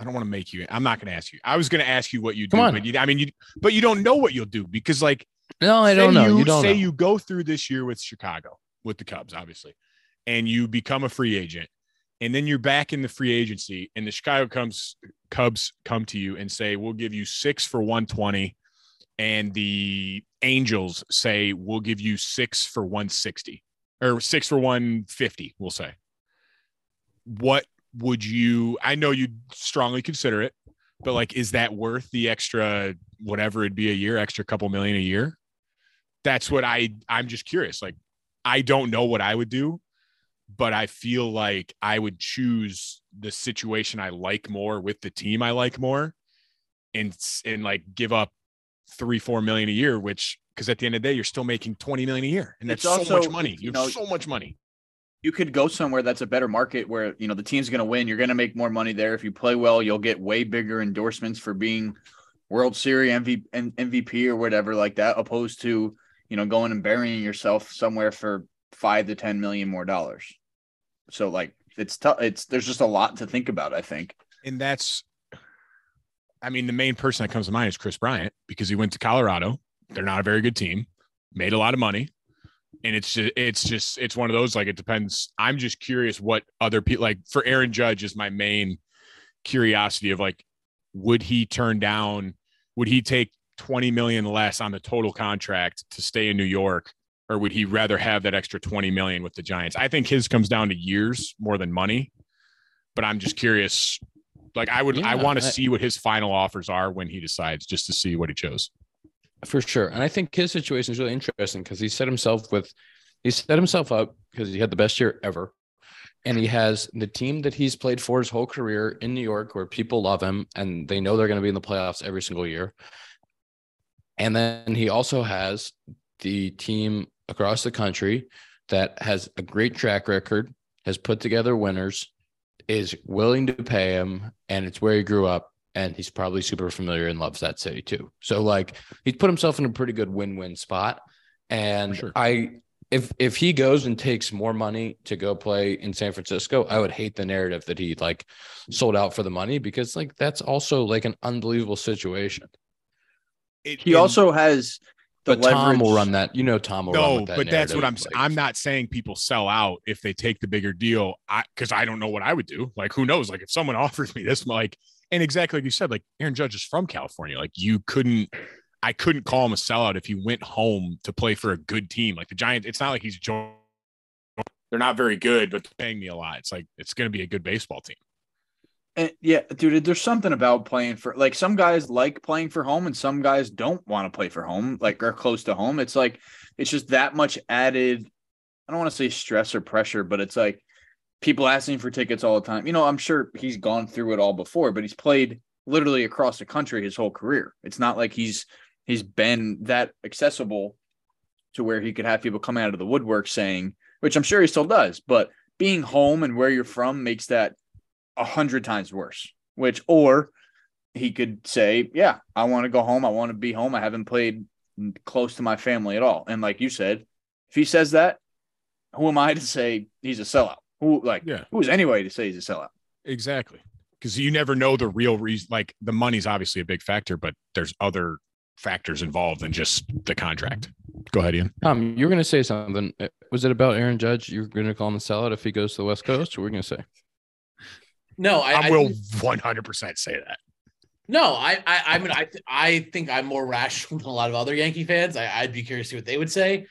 I don't want to make you. I'm not going to ask you. I was going to ask you what you do, but you, I mean, you, but you don't know what you'll do because, like, no i don't know You, you don't say know. you go through this year with Chicago with the Cubs, obviously, and you become a free agent, and then you're back in the free agency, and the Chicago Cubs Cubs come to you and say, "We'll give you six for 120," and the Angels say, "We'll give you six for 160 or six for 150." We'll say. What would you? I know you'd strongly consider it, but like, is that worth the extra whatever it'd be a year, extra couple million a year? That's what I. I'm just curious. Like, I don't know what I would do, but I feel like I would choose the situation I like more with the team I like more, and and like give up three four million a year, which because at the end of the day you're still making twenty million a year, and that's It's so much money. you You know, have so much money. You could go somewhere that's a better market where you know the team's going to win. You're going to make more money there. If you play well, you'll get way bigger endorsements for being World Series MV, MVP or whatever like that, opposed to you know going and burying yourself somewhere for five to ten million more dollars. So like it's tough. It's there's just a lot to think about. I think. and that's I mean, the main person that comes to mind is Kris Bryant because he went to Colorado. They're not a very good team, made a lot of money, and it's just it's just it's one of those like it depends. I'm just curious what other people like for Aaron Judge is my main curiosity of like would he turn down would he take 20 million less on the total contract to stay in New York or would he rather have that extra 20 million with the Giants? I think his comes down to years more than money. But I'm just curious like I would Yeah, I want to see what his final offers are when he decides just to see what he chose. For sure. And I think his situation is really interesting because he set himself with he set himself up because he had the best year ever. And he has the team that he's played for his whole career in New York where people love him and they know they're going to be in the playoffs every single year. And then he also has the team across the country that has a great track record, has put together winners, is willing to pay him, and it's where he grew up. And he's probably super familiar and loves that city too. So, like, he's put himself in a pretty good win-win spot. And sure. I if if he goes and takes more money to go play in San Francisco, I would hate the narrative that he like sold out for the money because like that's also like an unbelievable situation. It, He and- also has the But Tom will run that. You know, Tom will run no, with that but that's what I'm. like- I'm not saying people sell out if they take the bigger deal. I because I don't know what I would do. Like who knows? Like if someone offers me this, like and exactly like you said, like Aaron Judge is from California. Like you couldn't. I couldn't call him a sellout if he went home to play for a good team like the Giants. It's not like he's joined. They're not very good, but paying me a lot. It's like it's going to be a good baseball team. And yeah, dude, there's something about playing for like some guys like playing for home and some guys don't want to play for home, like or close to home. It's like it's just that much added. I don't want to say stress or pressure, but it's like people asking for tickets all the time. You know, I'm sure he's gone through it all before, but he's played literally across the country his whole career. It's not like he's he's been that accessible to where he could have people come out of the woodwork saying, which I'm sure he still does, but being home and where you're from makes that a hundred times worse. Which, or he could say, "Yeah, I want to go home. I want to be home. I haven't played close to my family at all." And like you said, if he says that, who am I to say he's a sellout? Who like Yeah. who is anybody to say he's a sellout? Exactly. Because you never know the real reason. Like the money's obviously a big factor, but there's other factors involved than just the contract. Go ahead, Ian. Tom, you were going to say something. Uh, Was it about Aaron Judge? You were going to call him a sellout if he goes to the West Coast? What were you going to say? No, I, I, I will 100% say that. No, I, I, I mean, I, th- I think I'm more rational than a lot of other Yankee fans. I, I'd be curious to see what they would say.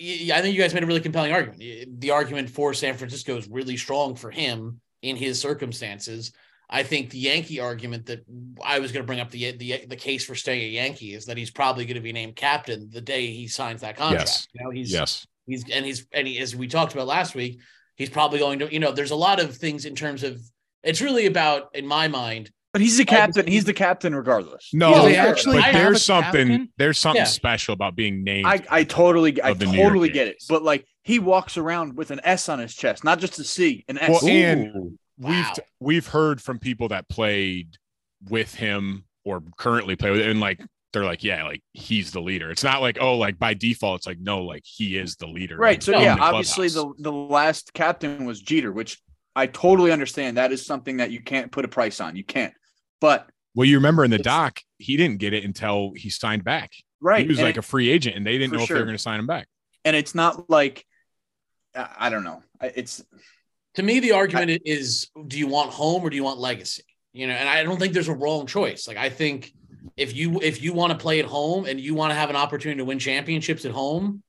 I think you guys made a really compelling argument. The argument for San Francisco is really strong for him in his circumstances. I think the Yankee argument that I was going to bring up the, the the case for staying a Yankee is that he's probably going to be named captain the day he signs that contract. Yes. You know, he's Yes. he's and he's and he, as we talked about last week, he's probably going to. You know, there's a lot of things in terms of. It's really about, in my mind, But he's the captain. He's the captain regardless. No, Yeah, they actually have there's something captain? there's something Yeah. special about being named. I, I totally I Of the New York totally get it. But like he walks around with an S on his chest, not just a C, an S. Well, and- Ooh. we've Wow. we've heard from people that played with him or currently play with him, and like they're like, yeah, like he's the leader. It's not like oh, like by default, it's like no, like he is the leader. Right. like, So yeah, the obviously clubhouse. the the last captain was Jeter, which I totally understand. That is something that you can't put a price on. You can't. But well, you remember in the doc, he didn't get it until he signed back. right, He was and like it- a free agent, and they didn't know if they were going to sign him back. and it's not like I I don't know. It's to me the argument is do you want home or do you want legacy you know and i don't think there's a wrong choice like i think if you if you want to play at home and you want to have an opportunity to win championships at home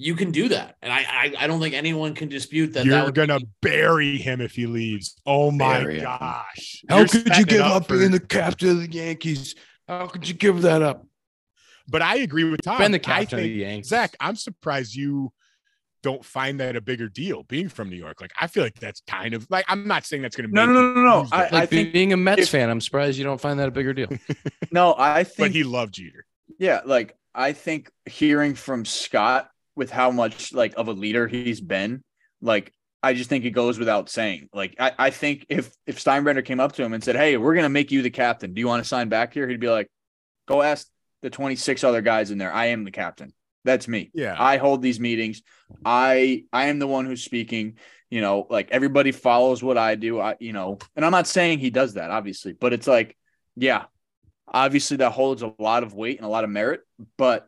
you can do that and i i, I don't think anyone can dispute that that You're would gonna be- bury him if he leaves. Oh my Bury him. gosh! How You're could you give up, for- being the captain of the Yankees? How could you give that up? But I agree with Tom. Been the I captain of the Yankees. Zach, I'm surprised you don't find that a bigger deal being from New York. Like, I feel like that's kind of like I'm not saying that's going to no, no, no, no, no. I, Like I think being a Mets if- fan, I'm surprised you don't find that a bigger deal. no. I think. but think he loved Jeter. Yeah, like I think hearing from Scott with how much like of a leader he's been, like I just think it goes without saying. Like I, I think if if Steinbrenner came up to him and said, "Hey, we're gonna make you the captain. Do you want to sign back here?" He'd be like, "Go ask the twenty six other guys in there. I am the captain. That's me. Yeah. I hold these meetings. I I am the one who's speaking. You know, like everybody follows what I do. I you know, and I'm not saying he does that, obviously, but it's like, yeah, obviously that holds a lot of weight and a lot of merit. But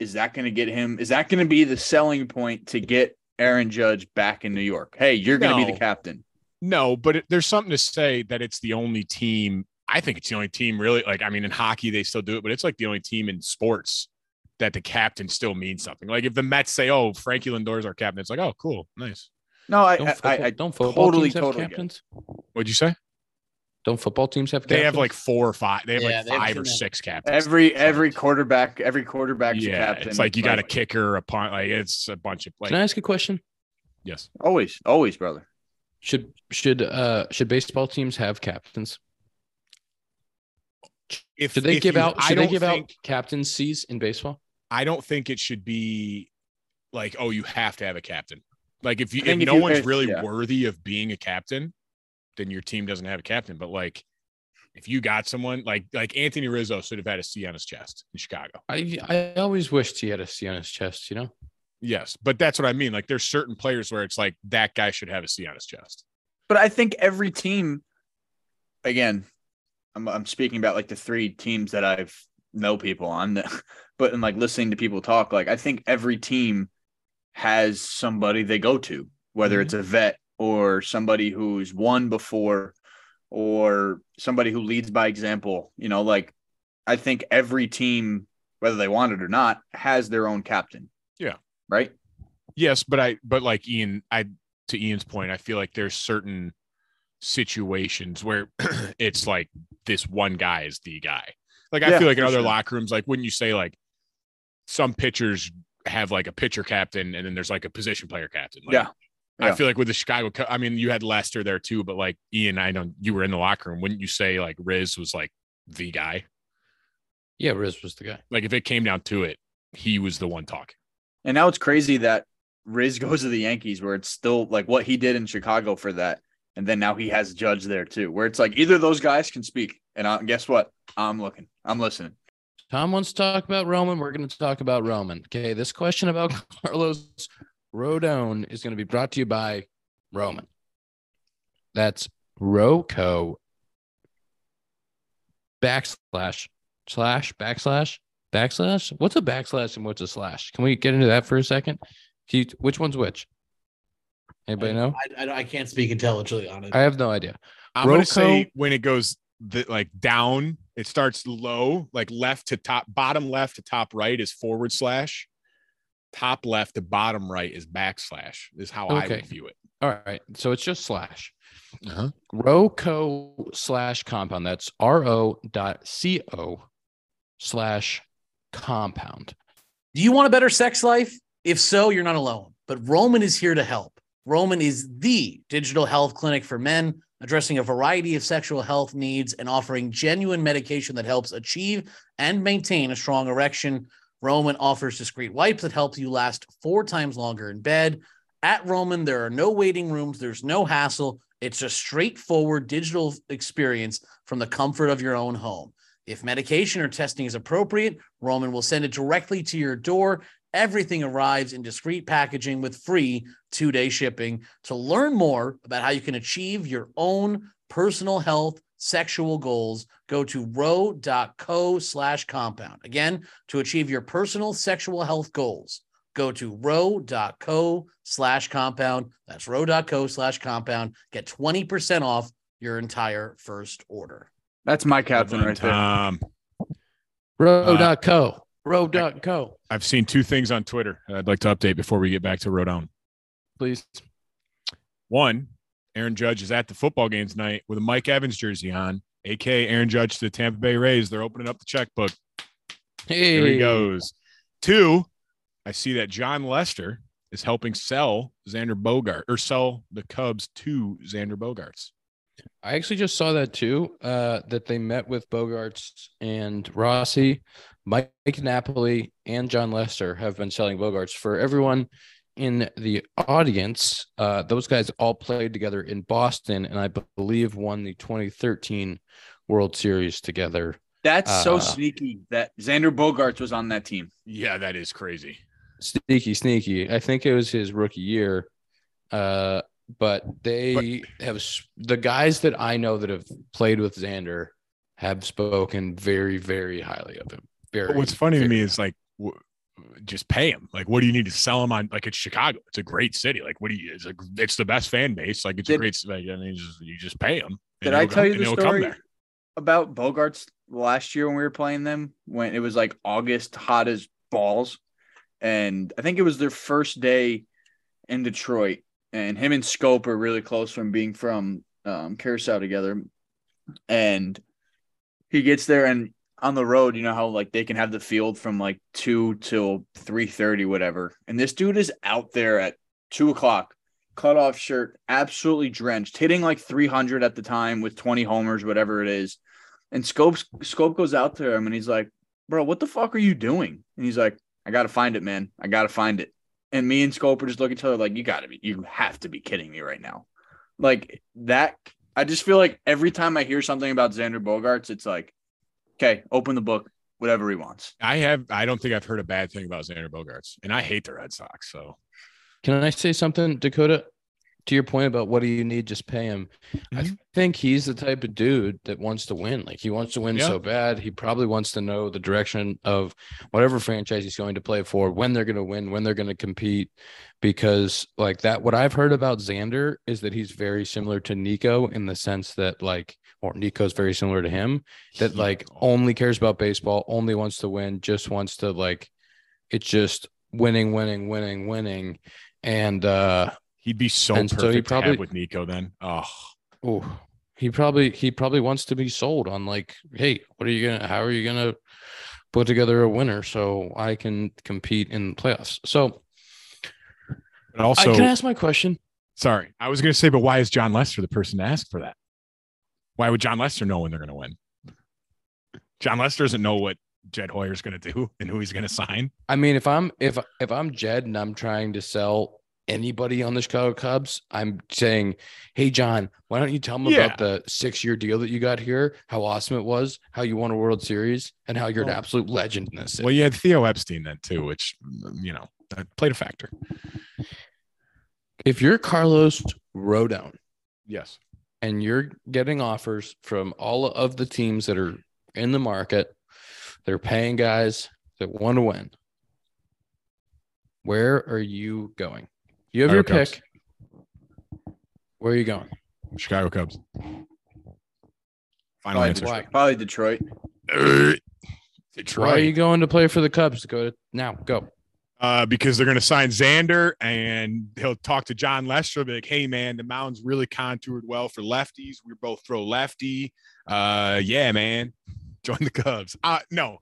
is that going to get him? Is that going to be the selling point to get Aaron Judge back in New York? Hey, you're going to be the captain. No, but it, there's something to say that it's the only team. I think it's the only team really. Like, I mean, in hockey they still do it, but it's like the only team in sports that the captain still means something. Like if the Mets say, "Oh, Frankie Lindor is our captain," it's like, "Oh, cool, nice." No, I, Don't I, football, I, I don't football totally, teams have totally get captains? What'd you say? Don't football teams have Captains? They have like four or five. They have Yeah, like they have five or two six captains. every every quarterback, every quarterback's a yeah, captain. it's like you got a kicker, a punt. Like it's a bunch of like. Can I ask a question? yes, always, always, brother. Should should uh should baseball teams have captains? if Should they if give you- out I should they don't give think, out captaincies in baseball? I don't think it should be like, oh, you have to have a captain. Like if you if if no you- one's really yeah. worthy of being a captain, then your team doesn't have a captain. But like if you got someone like like Anthony Rizzo should have had a C on his chest in Chicago. I I always wished he had a C on his chest, you know? Yes, but that's what I mean. Like there's certain players where it's like that guy should have a C on his chest. But I think every team, again, I'm I'm speaking about like the three teams that I've know people on, but in like listening to people talk, like I think every team has somebody they go to, whether mm-hmm. it's a vet or somebody who's won before, or somebody who leads by example. You know, like I think every team, whether they want it or not, has their own captain. Yeah. Right. Yes, but I but like Ian, I to Ian's point, I feel like there's certain situations where it's like this one guy is the guy. Like I Yeah, feel like in other sure. locker rooms, like wouldn't you say like some pitchers have like a pitcher captain and then there's like a position player captain? Like, Yeah. I feel like with the Chicago, Cub- I mean, you had Lester there too, but like Ian, I know you were in the locker room. Wouldn't you say like Riz was like the guy? Yeah, Riz was the guy. Like if it came down to it, he was the one talking. And now it's crazy that Riz goes to the Yankees, where it's still like what he did in Chicago for that, and then now he has Judge there too, where it's like either those guys can speak, and I, guess what? I'm looking, I'm listening. Tom wants to talk about Roman. We're going to talk about Roman. Okay. This question about Carlos Rodon is going to be brought to you by Roman. That's Roco backslash slash backslash backslash. What's a backslash and what's a slash? Can we get into that for a second? Can you, which one's which? Anybody know? I, I, I can't speak intelligently on it. I have no idea. I'm gonna say when it goes the, like down, it starts low, like left to top, bottom left to top right is forward slash. Top left to bottom right is backslash. Is how I Okay. would view it. All right. So it's just slash. Uh-huh. Roco slash compound. That's R O dot C O slash compound. Do you want a better sex life? If so, you're not alone. But Roman is here to help. Roman is the digital health clinic for men, addressing a variety of sexual health needs and offering genuine medication that helps achieve and maintain a strong erection. Roman offers discreet wipes that help you last four times longer in bed. At Roman, there are no waiting rooms, there's no hassle. It's a straightforward digital experience from the comfort of your own home. If medication or testing is appropriate, Roman will send it directly to your door. Everything arrives in discreet packaging with free two day shipping. To learn more about how you can achieve your own personal health sexual goals, go to row.co slash compound. Again, to achieve your personal sexual health goals, go to row.co slash compound. That's row.co slash compound. Get 20% off your entire first order. That's my captain right there. Um, Row.co. Row.co. I've seen two things on Twitter that I'd like to update before we get back to Rodon. Please. One, Aaron Judge is at the football game tonight with a Mike Evans jersey on, aka Aaron Judge to the Tampa Bay Rays. They're opening up the checkbook. Hey. There he goes. Two, I see that Jon Lester is helping sell Xander Bogaerts or sell the Cubs to Xander Bogaerts. I actually just saw that too. Uh, that they met with Bogaerts and Rossy, Mike Napoli, and Jon Lester have been selling Bogaerts for everyone in the audience. Uh, those guys all played together in Boston, and I believe won the 2013 World Series together. That's so uh, sneaky that Xander Bogaerts was on that team. Yeah, that is crazy. Sneaky, sneaky. I think it was his rookie year. Uh, but they have the guys that I know that have played with Xander have spoken very, very highly of him. Very. What's funny to very- me is like, w- just pay him. Like, what do you need to sell him on? Like, it's Chicago. It's a great city. Like, what do you? It's a, it's the best fan base. Like, it's a great. Like, I mean, you just, you just pay him. Did I tell you the story about Bogaerts last year when we were playing them? When it was like August, hot as balls, and I think it was their first day in Detroit, and him and Schoop are really close from being from um, Carousel together, and he gets there and on the road, you know how like they can have the field from like two till three thirty, whatever, and this dude is out there at two o'clock cut off shirt, absolutely drenched, hitting like 300 at the time with 20 homers, whatever it is. And Schoop Schoop goes out to him and he's like, "Bro, what the fuck are you doing?" And he's like, "I gotta find it, man. I gotta find it." And me and Schoop are just looking at each other like, "You gotta be, you have to be kidding me right now." Like that. I just feel like every time I hear something about Xander Bogaerts, it's like, okay, open the book, whatever he wants. I have. I don't think I've heard a bad thing about Xander Bogaerts, and I hate the Red Sox. So Can I say something, Dakota? To your point about what do you need, just pay him. I Mhm. think he's the type of dude that wants to win. Like he wants to win Yeah. so bad. He probably wants to know the direction of whatever franchise he's going to play for, when they're going to win, when they're going to compete. Because like that, what I've heard about Xander is that he's very similar to Nico in the sense that like, or Nico's very similar to him, that like only cares about baseball, only wants to win, just wants to like, it's just winning, winning, winning, winning. And uh he'd be so And so perfect he to probably- with Nico. Then, oh, oh he probably he probably wants to be sold on like, hey, what are you gonna how are you gonna put together a winner so I can compete in the playoffs? So but also, I can ask my question. sorry, I was going to say, but why is Jon Lester the person to ask for that? Why would Jon Lester know when they're going to win? Jon Lester doesn't know what Jed Hoyer's going to do and who he's going to sign. I mean, if I'm if if I'm Jed and I'm trying to sell anybody on the Chicago Cubs, I'm saying, hey John, why don't you tell them Yeah. about the six year deal that you got here, how awesome it was, how you won a World Series, and how you're an absolute legend in this. city." Well, you had Theo Epstein then too, which you know played a factor. if you're Carlos Rodon Yes. and you're getting offers from all of the teams that are in the market, they're paying guys that want to win. Where are you going? You have your Chicago Cubs. pick. Where are you going? Chicago Cubs. Final Probably, answer. Why? Probably Detroit. Uh, Why are you going to play for the Cubs? Go to now. Go. Uh, because they're going to sign Xander and he'll talk to Jon Lester. Be like, hey, man, the mound's really contoured well for lefties. We both throw lefty. Uh, yeah, man, join the Cubs. Uh, no,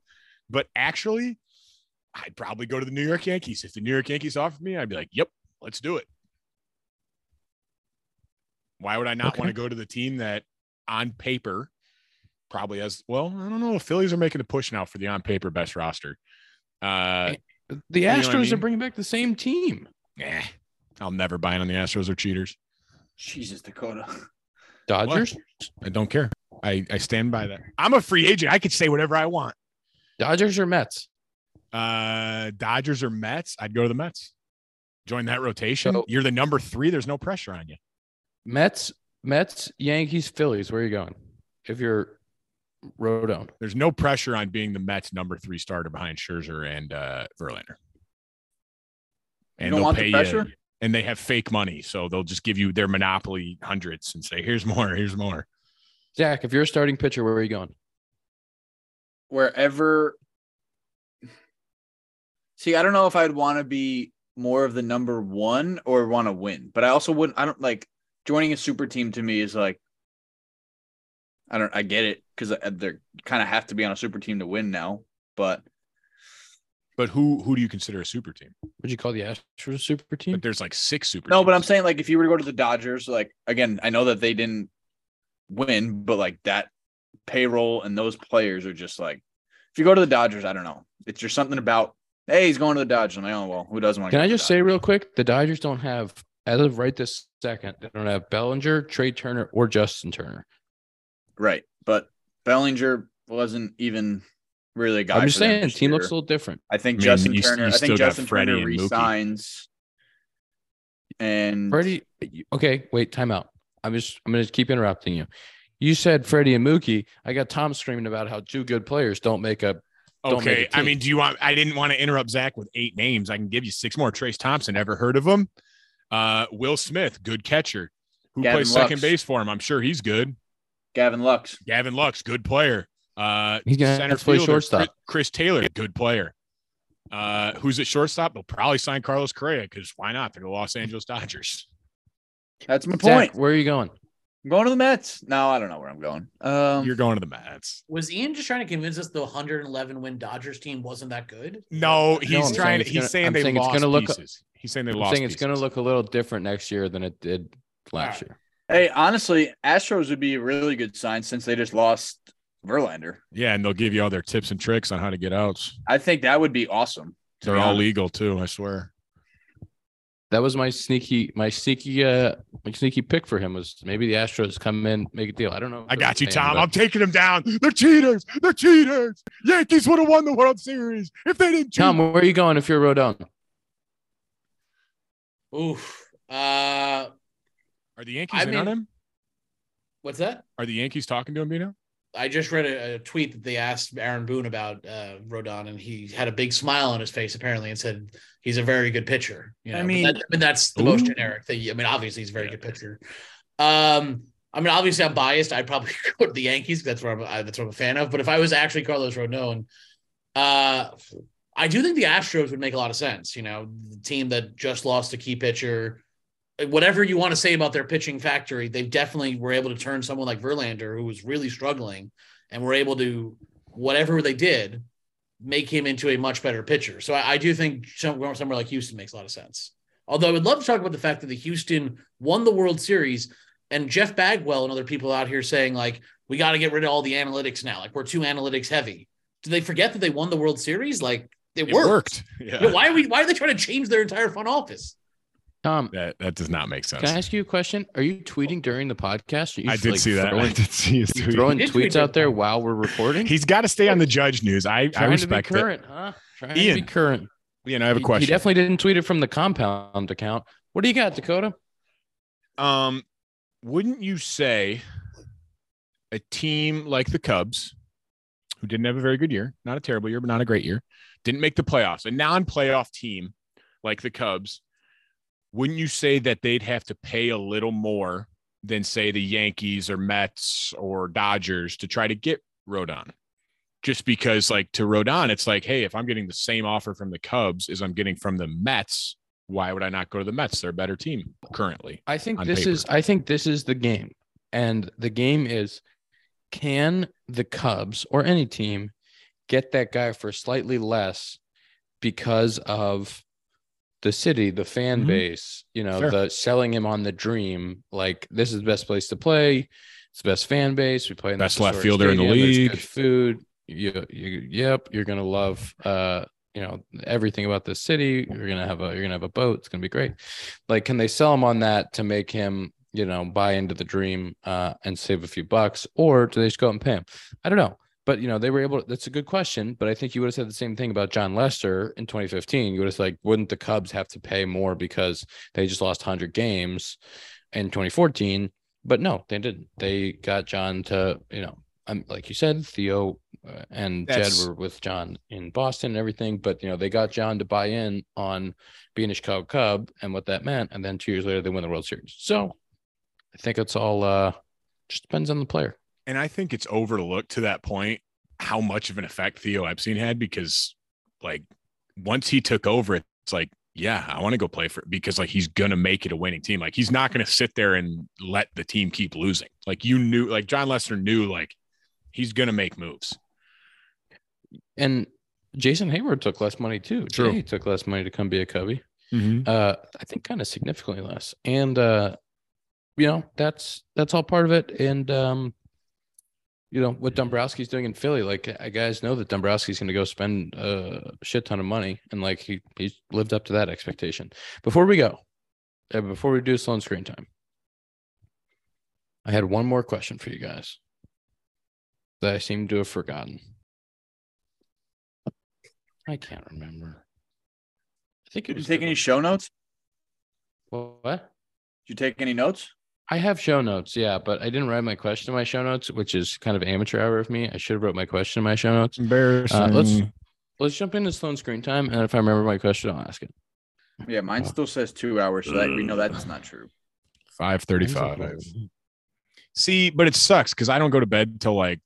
but actually, I'd probably go to the New York Yankees. If the New York Yankees offered me, I'd be like, yep, let's do it. Why would I not Okay. want to go to the team that on paper probably has, well, I don't know. The Phillies are making a push now for the on paper best roster. Uh, The know I Astros are bringing back the same team. Eh, I'll never buy in on the Astros or cheaters. Jesus, Dakota. Dodgers. I don't care. I, I stand by that. I'm a free agent. I could say whatever I want. Dodgers or Mets. Uh, Dodgers or Mets? I'd go to the Mets. Join that rotation. So- You're the number three. There's no pressure on you. Mets. Mets. Yankees. Phillies. Where are you going? If you're Rodon. There's no pressure on being the Mets number three starter behind Scherzer and uh, Verlander. And don't they'll want the pay pressure? you. And they have fake money, so they'll just give you their monopoly hundreds and say, "Here's more. Here's more." Zach, if you're a starting pitcher, where are you going? Wherever. See, I don't know if I'd want to be more of the number one or want to win, but I also wouldn't. I don't like joining a super team to me is like. I don't. I get it because uh, they're kind of have to be on a super team to win now, but But who who do you consider a super team? Would you call the Astros a super team? But there's like six super. No, but I'm saying like if you were to go to the Dodgers, like again, I know that they didn't win, but like that payroll and those players are just like if you go to the Dodgers, I don't know. It's just something about hey, he's going to the Dodgers. I'm like, oh well, who doesn't want to Can I just say real quick, the Dodgers don't have, as of right this second, they don't have Bellinger, Trea Turner, or Justin Turner. right? But Bellinger wasn't even really a guy. I'm just for them saying, this team looks a little different. I think I mean, Justin you- Turner. you I think Justin Freddie Turner resigns. And Freddie, okay, wait, time out. I'm just, I'm going to keep interrupting you. You said Freddie and Mookie. I got Tom screaming about how two good players don't make a don't make Okay. I mean, do you want? I didn't want to interrupt Zach with eight names. I can give you six more. Trayce Thompson. Ever heard of him? Uh, Will Smith, good catcher. Who Gavin plays second base for him? I'm sure he's good. Gavin Lux. Gavin Lux, good player. Uh, He's gonna center have to play fielder, shortstop. Chris, Chris Taylor, good player. Uh, who's at shortstop? They'll probably sign Carlos Correa because why not? They're the Los Angeles Dodgers. That's my Zach, point. where are you going? I'm going to the Mets. No, I don't know where I'm going. Um, You're going to the Mets. Was Ian just trying to convince us the 111 win Dodgers team wasn't that good? No, he's I'm saying trying. it's he's gonna- saying I'm they saying it's lost gonna look- pieces. He's saying they I'm lost. saying it's going to look a little different next year than it did last year. hey, honestly, Astros would be a really good sign since they just lost Verlander. Yeah, and they'll give you all their tips and tricks on how to get outs. I think that would be awesome. They're be all honest. legal too. I swear. That was my sneaky, my sneaky, uh, my sneaky pick for him was maybe the Astros come in, make a deal. I don't know. I got you, paying, Tom. but I'm taking them down. They're cheaters. They're cheaters. Yankees would have won the World Series if they didn't cheat. Tom, where are you going if you're Rodon? Oof. Uh, Are the Yankees I in on him? what's that? Are the Yankees talking to him, Bino? I just read a, a tweet that they asked Aaron Boone about uh, Rodon, and he had a big smile on his face apparently, and said he's a very good pitcher. You know, I mean- that- I mean that's the most generic thing. I mean, obviously he's a very Yeah. good pitcher. Um, I mean, obviously I'm biased. I'd probably go to the Yankees. That's where I'm. I, that's what I'm a fan of. But if I was actually Carlos Rodon, uh, I do think the Astros would make a lot of sense. You know, the team that just lost a key pitcher. Whatever you want to say about their pitching factory, they definitely were able to turn someone like Verlander, who was really struggling, and were able to whatever they did, make him into a much better pitcher. So I, I do think somewhere, somewhere like Houston makes a lot of sense. Although I would love to talk about the fact that the Houston won the World Series, and Jeff Bagwell and other people out here saying like we got to get rid of all the analytics now, like we're too analytics heavy. Do they forget that they won the World Series? Like it, It worked. worked. Yeah. Yeah, why are we? Why are they trying to change their entire front office? Tom, That that does not make sense. can I ask you a question? Are you tweeting during the podcast? You, I did like, see that. I Throwing, did see his you tweet. throwing Did tweet tweets out there while we're recording? He's got to stay on the judge news. I I trying respect to be it. current, huh? Trying to be current. Ian, I have a He- question. He definitely didn't tweet it from the compound account. What do you got, Dakota? Um, wouldn't you say a team like the Cubs, who didn't have a very good year, not a terrible year, but not a great year, didn't make the playoffs, a non-playoff team like the Cubs, wouldn't you say that they'd have to pay a little more than say the Yankees or Mets or Dodgers to try to get Rodon? Just because, like to Rodon, it's like, hey, if I'm getting the same offer from the Cubs as I'm getting from the Mets, why would I not go to the Mets? They're a better team currently. I think this paper. is I think this is the game. And the game is can the Cubs or any team get that guy for slightly less because of the city, the fan Mhm. base, you know, Fair. the selling him on the dream, like this is the best place to play. It's the best fan base. We play in the Best left fielder in the stadium, there's league. good food. You, you, yep, you're gonna love, uh, you know, everything about the city. You're gonna have a, you're gonna have a boat. It's gonna be great. Like, can they sell him on that to make him, you know, buy into the dream uh, and save a few bucks, or do they just go out and pay him? I don't know. But you know, they were able. that's a good question. But I think you would have said the same thing about Jon Lester in 2015. You would have said, like, wouldn't the Cubs have to pay more because they just lost 100 games in 2014? But no, they didn't. They got John to, you know, um, like you said, Theo uh, and That's- Jed were with John in Boston and everything. But you know, they got John to buy in on being a Chicago Cub and what that meant. And then two years later, they win the World Series. So I think it's all uh just depends on the player. And I think it's overlooked to that point how much of an effect Theo Epstein had because, like, once he took over, it's like, yeah, I want to go play for because, like, he's going to make it a winning team. Like, he's not going to sit there and let the team keep losing. Like, you knew, like, Jon Lester knew, like, he's going to make moves. And Jason Heyward took less money too. True. He took less money to come be a Cubby. Uh, I think kind of significantly less. And uh, you know, that's that's all part of it. And um, you know, what Dombrowski's doing in Philly, like uh, guys know that Dombrowski's going to go spend a shit ton of money, and like he he's lived up to that expectation. Before we go, uh, before we do Sloan screen time, I had one more question for you guys that I seem to have forgotten. I can't remember. I think it Did you take any show notes? what? Did you take any notes? I have show notes, yeah, but I didn't write my question in my show notes, which is kind of amateur hour of me. I should have wrote my question in my show notes. Embarrassing. Uh, let's let's jump into Sloan screen time, and if I remember my question, I'll ask it. Yeah, mine still says two hours, so that we know that's not true. Five thirty-five. See, but it sucks because I don't go to bed till like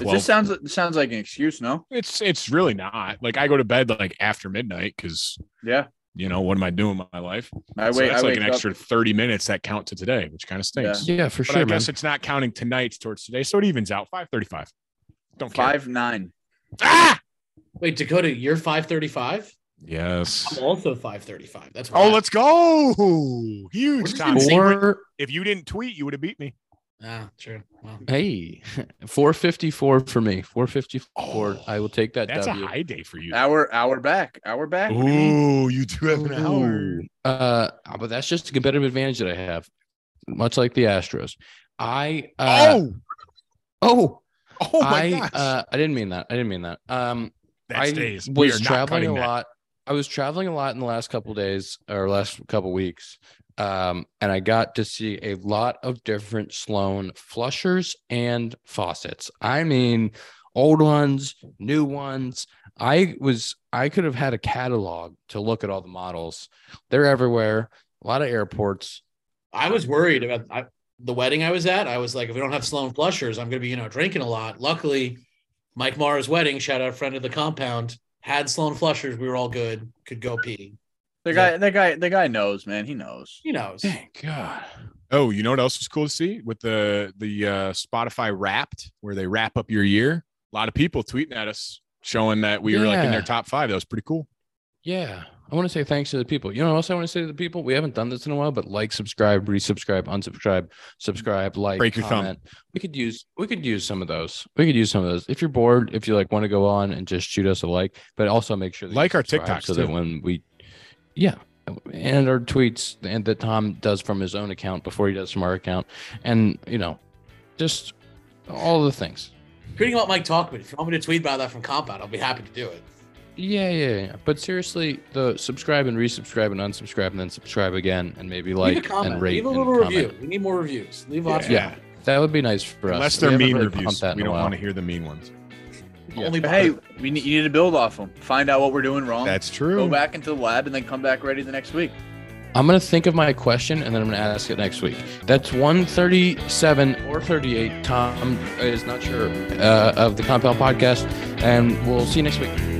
It 12. just sounds it sounds like an excuse, no? It's it's really not. Like I go to bed like after midnight because Yeah. You know what am I doing with my life? I So wait. that's I like wake an up- extra thirty minutes that count to today, which kind of stinks. Yeah, for But sure, I man. guess it's not counting tonight's towards today, so it evens out. Five thirty-five. Don't care. five nine. Ah! Wait, Dakota, you're 535? Yes. I'm also 535. That's Oh, why- let's go! Huge, just Tom. gonna See, Four, if you didn't tweet, you would have beat me. Ah, true. Well, hey, four fifty four for me. Four fifty four. Oh, I will take that. That's W. a high day for you. Hour hour back. Hour back. What do you mean? Ooh, you do have an hour. Uh, but that's just a competitive advantage that I have, much like the Astros. I uh, oh, oh, oh my I gosh. uh, I didn't mean that. I didn't mean that. Um, that I stays. We was traveling a that. lot. I was traveling a lot in the last couple days or last couple weeks. Um, and I got to see a lot of different Sloan flushers and faucets. I mean, old ones, new ones. I was I could have had a catalog to look at all the models. They're everywhere. A lot of airports. I was worried about I, the wedding I was at. I was like, if we don't have Sloan flushers, I'm going to be, you know, drinking a lot. Luckily, Mike Mara's wedding, shout out friend of the compound, had Sloan flushers. We were all good, could go pee. The guy, the guy, the guy knows, man. He knows. He knows. Thank God. Oh, you know what else was cool to see with the the uh, Spotify Wrapped, where they wrap up your year. A lot of people tweeting at us showing that we were like in their top five. That was pretty cool. Yeah. I want to say thanks to the people. You know what else I want to say to the people? We haven't done this in a while, but like, subscribe, resubscribe, unsubscribe, subscribe, like, Break your thumb. comment. We could use we could use some of those. We could use some of those. If you're bored, if you like want to go on and just shoot us a like, but also make sure that you Like our subscribe TikToks, so that when we yeah. And our tweets and that Tom does from his own account before he does from our account. And you know, just all the things. Tweeting about Mike Talkman. If you want me to tweet about that from compound, I'll be happy to do it. Yeah, yeah, yeah. But seriously, the subscribe and resubscribe and unsubscribe and then subscribe again and maybe Leave like a comment. and rate Leave a and little comment. review. We need more reviews. Leave lots Yeah. of That would be nice for us. Unless We they're haven't mean really reviews, pumped that in we don't want to hear the mean ones. Yeah. Only But hey, we need, you need to build off them. Find out what we're doing wrong. That's true. Go back into the lab and then come back ready the next week. I'm gonna think of my question and then I'm gonna ask it next week. That's 137 or 38. Tom is not sure uh, of the Compound Podcast, and we'll see you next week.